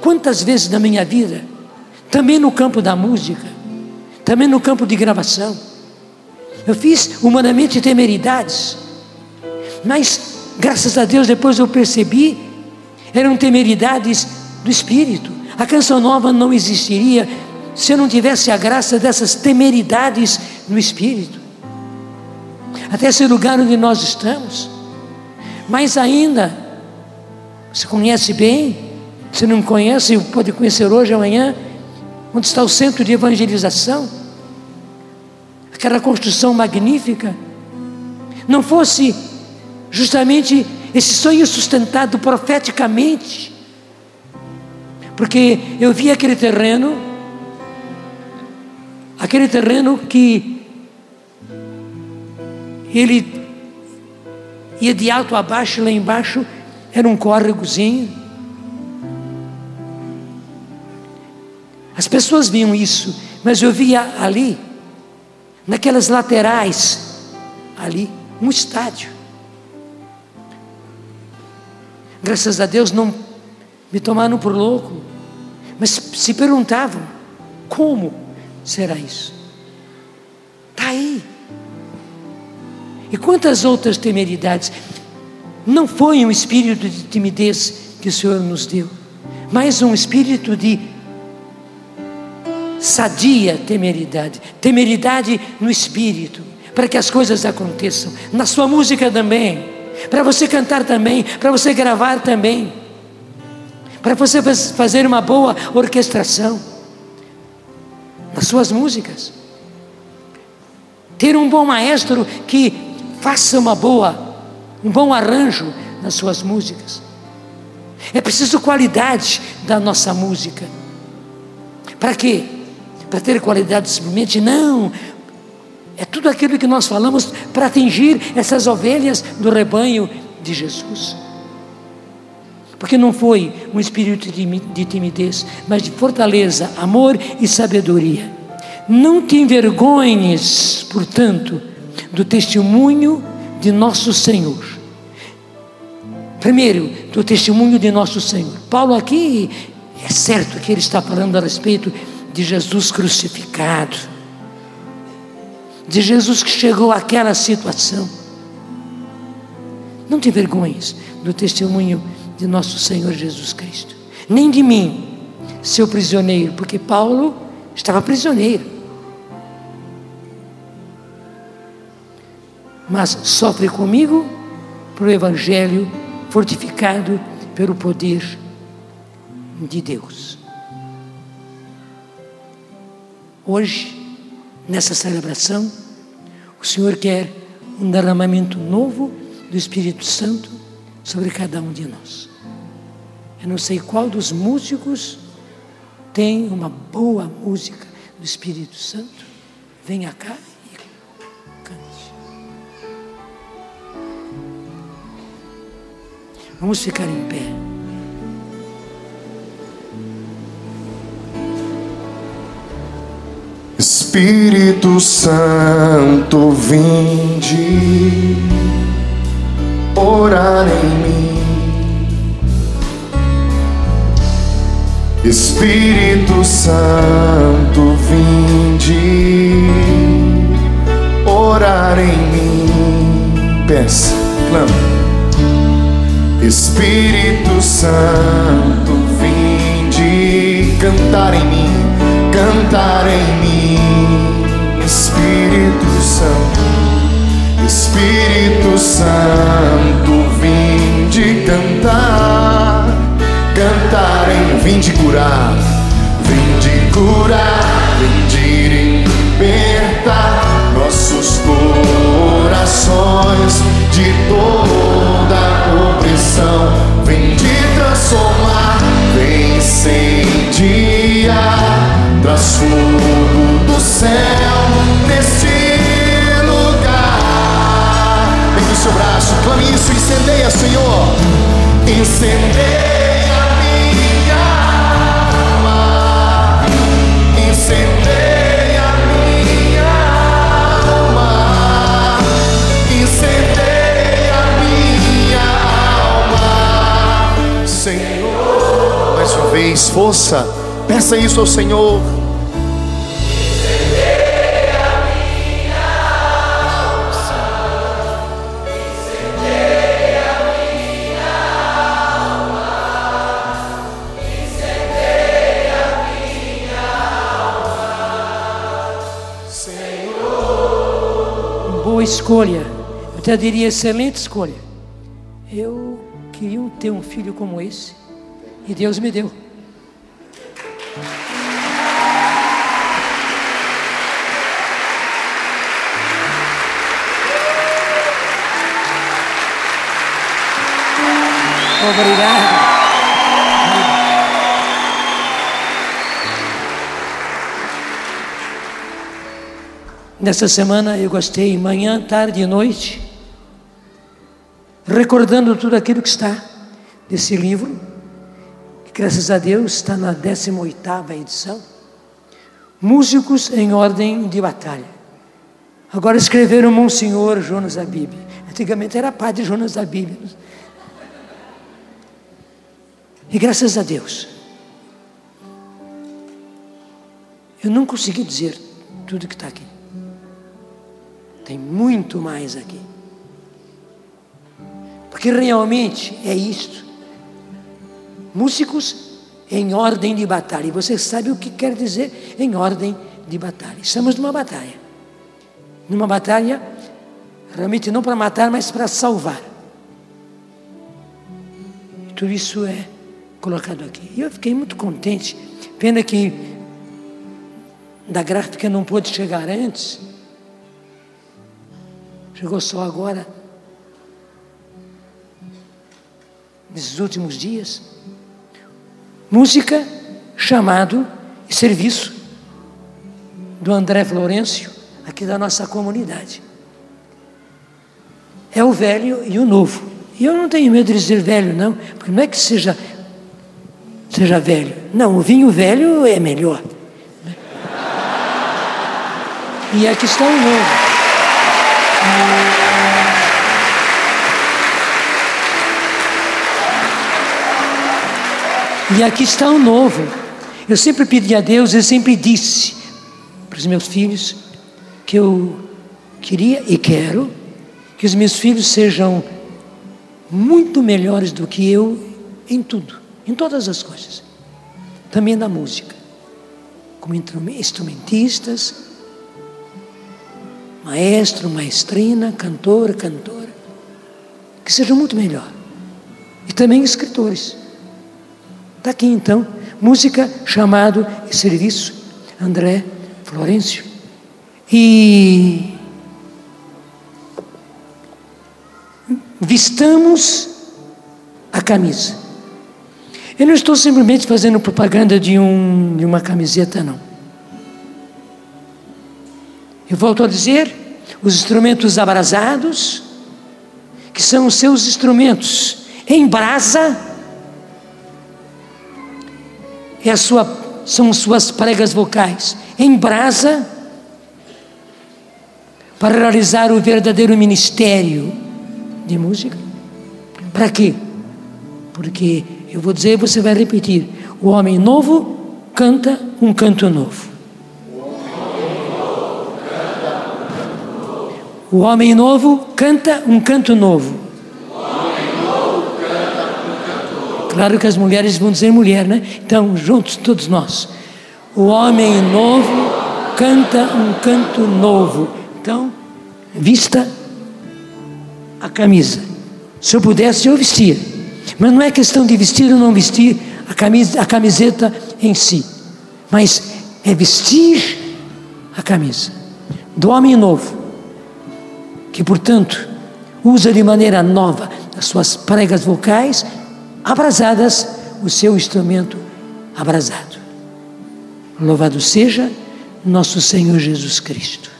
Quantas vezes na minha vida, também no campo da música, também no campo de gravação, eu fiz humanamente temeridades, mas graças a Deus depois eu percebi, eram temeridades do Espírito. A canção nova não existiria se eu não tivesse a graça dessas temeridades no Espírito, até esse lugar onde nós estamos. Mais ainda, você conhece bem, se não conhece, pode conhecer hoje, amanhã, onde está o centro de evangelização, aquela construção magnífica, não fosse justamente esse sonho sustentado profeticamente, porque eu vi aquele terreno aquele terreno que ele ia de alto a baixo, lá embaixo era um córregozinho. As pessoas viam isso, mas eu via ali, naquelas laterais, ali, um estádio. Graças a Deus não me tomaram por louco, mas se perguntavam como será isso? Está aí. E quantas outras temeridades? Não foi um espírito de timidez que o Senhor nos deu, mas um espírito de sadia temeridade, temeridade no espírito, para que as coisas aconteçam, na sua música também, para você cantar também, para você gravar também, para você fazer uma boa orquestração das suas músicas. Ter um bom maestro que faça uma boa, um bom arranjo nas suas músicas. É preciso qualidade da nossa música. Para quê? Para ter qualidade simplesmente? Não. É tudo aquilo que nós falamos para atingir essas ovelhas do rebanho de Jesus. Porque não foi um espírito de timidez, mas de fortaleza, amor e sabedoria. Não te envergonhes, portanto, do testemunho de nosso Senhor. Primeiro, do testemunho de nosso Senhor. Paulo aqui é certo que ele está falando a respeito de Jesus crucificado, de Jesus que chegou àquela situação. Não te envergonhes do testemunho de nosso Senhor Jesus Cristo, nem de mim, seu prisioneiro, porque Paulo estava prisioneiro. Mas sofre comigo para o Evangelho, fortificado pelo poder de Deus. Hoje, nessa celebração, o Senhor quer um derramamento novo do Espírito Santo sobre cada um de nós. Eu não sei qual dos músicos tem uma boa música do Espírito Santo. Venha cá e cante. Vamos ficar em pé. Espírito Santo, vinde orar em mim. Espírito Santo, vinde orar em mim. Peça, clama. Espírito Santo, vinde cantar em mim, cantar em mim. Espírito Santo, Espírito Santo, vinde cantar, cantar em, vinde curar, vinde curar, vinde libertar nossos corações de toda opressão. Te transformar, vem incendiar, traz fogo do céu neste clame isso, incendeia, Senhor. Incendeia minha alma, incendeia minha alma, incendeia minha alma, Senhor. Mais uma vez, força, peça isso ao Senhor. Boa escolha. Eu até diria excelente escolha. Eu queria ter um filho como esse. E Deus me deu. Obrigado. Nessa semana eu gostei, manhã, tarde e noite, recordando tudo aquilo que está nesse livro, que graças a Deus está na 18ª edição. Músicos em ordem de batalha. Agora escreveram Monsenhor Jonas Abib. Antigamente era padre Jonas Abib. E graças a Deus, eu não consegui dizer tudo que está aqui. Tem muito mais aqui. Porque realmente é isto. Músicos em ordem de batalha. E você sabe o que quer dizer em ordem de batalha. Estamos numa batalha. Numa batalha, realmente não para matar, mas para salvar. E tudo isso é colocado aqui. E eu fiquei muito contente. Pena que da gráfica não pôde chegar antes. Chegou só agora, nesses últimos dias. Música, chamado e serviço do André Florencio, aqui da nossa comunidade. É o velho e o novo. E eu não tenho medo de dizer velho, não, porque não é que seja, seja velho. Não, o vinho velho é melhor. E aqui está o novo. E aqui está o novo. Eu sempre pedi a Deus, eu sempre disse para os meus filhos que eu queria e quero que os meus filhos sejam muito melhores do que eu em tudo, em todas as coisas. Também na música, como instrumentistas, maestro, maestrina, cantor, cantora, que sejam muito melhor. E também escritores. Está aqui então, música, chamado e serviço, André Florencio. E vistamos a camisa. Eu não estou simplesmente fazendo propaganda de, um, de uma camiseta, não. Eu volto a dizer, os instrumentos abrasados, que são os seus instrumentos em brasa, é sua, são suas pregas vocais, em brasa, para realizar o verdadeiro ministério de música. Para quê? Porque eu vou dizer e você vai repetir: o homem novo canta um canto novo. O homem novo canta um canto novo. Claro que as mulheres vão dizer mulher, né? Então, juntos, todos nós. O homem novo canta um canto novo. Então, vista a camisa. Se eu pudesse, eu vestia. Mas não é questão de vestir ou não vestir a, camisa, a camiseta em si. Mas é vestir a camisa do homem novo que, portanto, usa de maneira nova as suas pregas vocais abrasadas, o seu instrumento abrasado. Louvado seja nosso Senhor Jesus Cristo.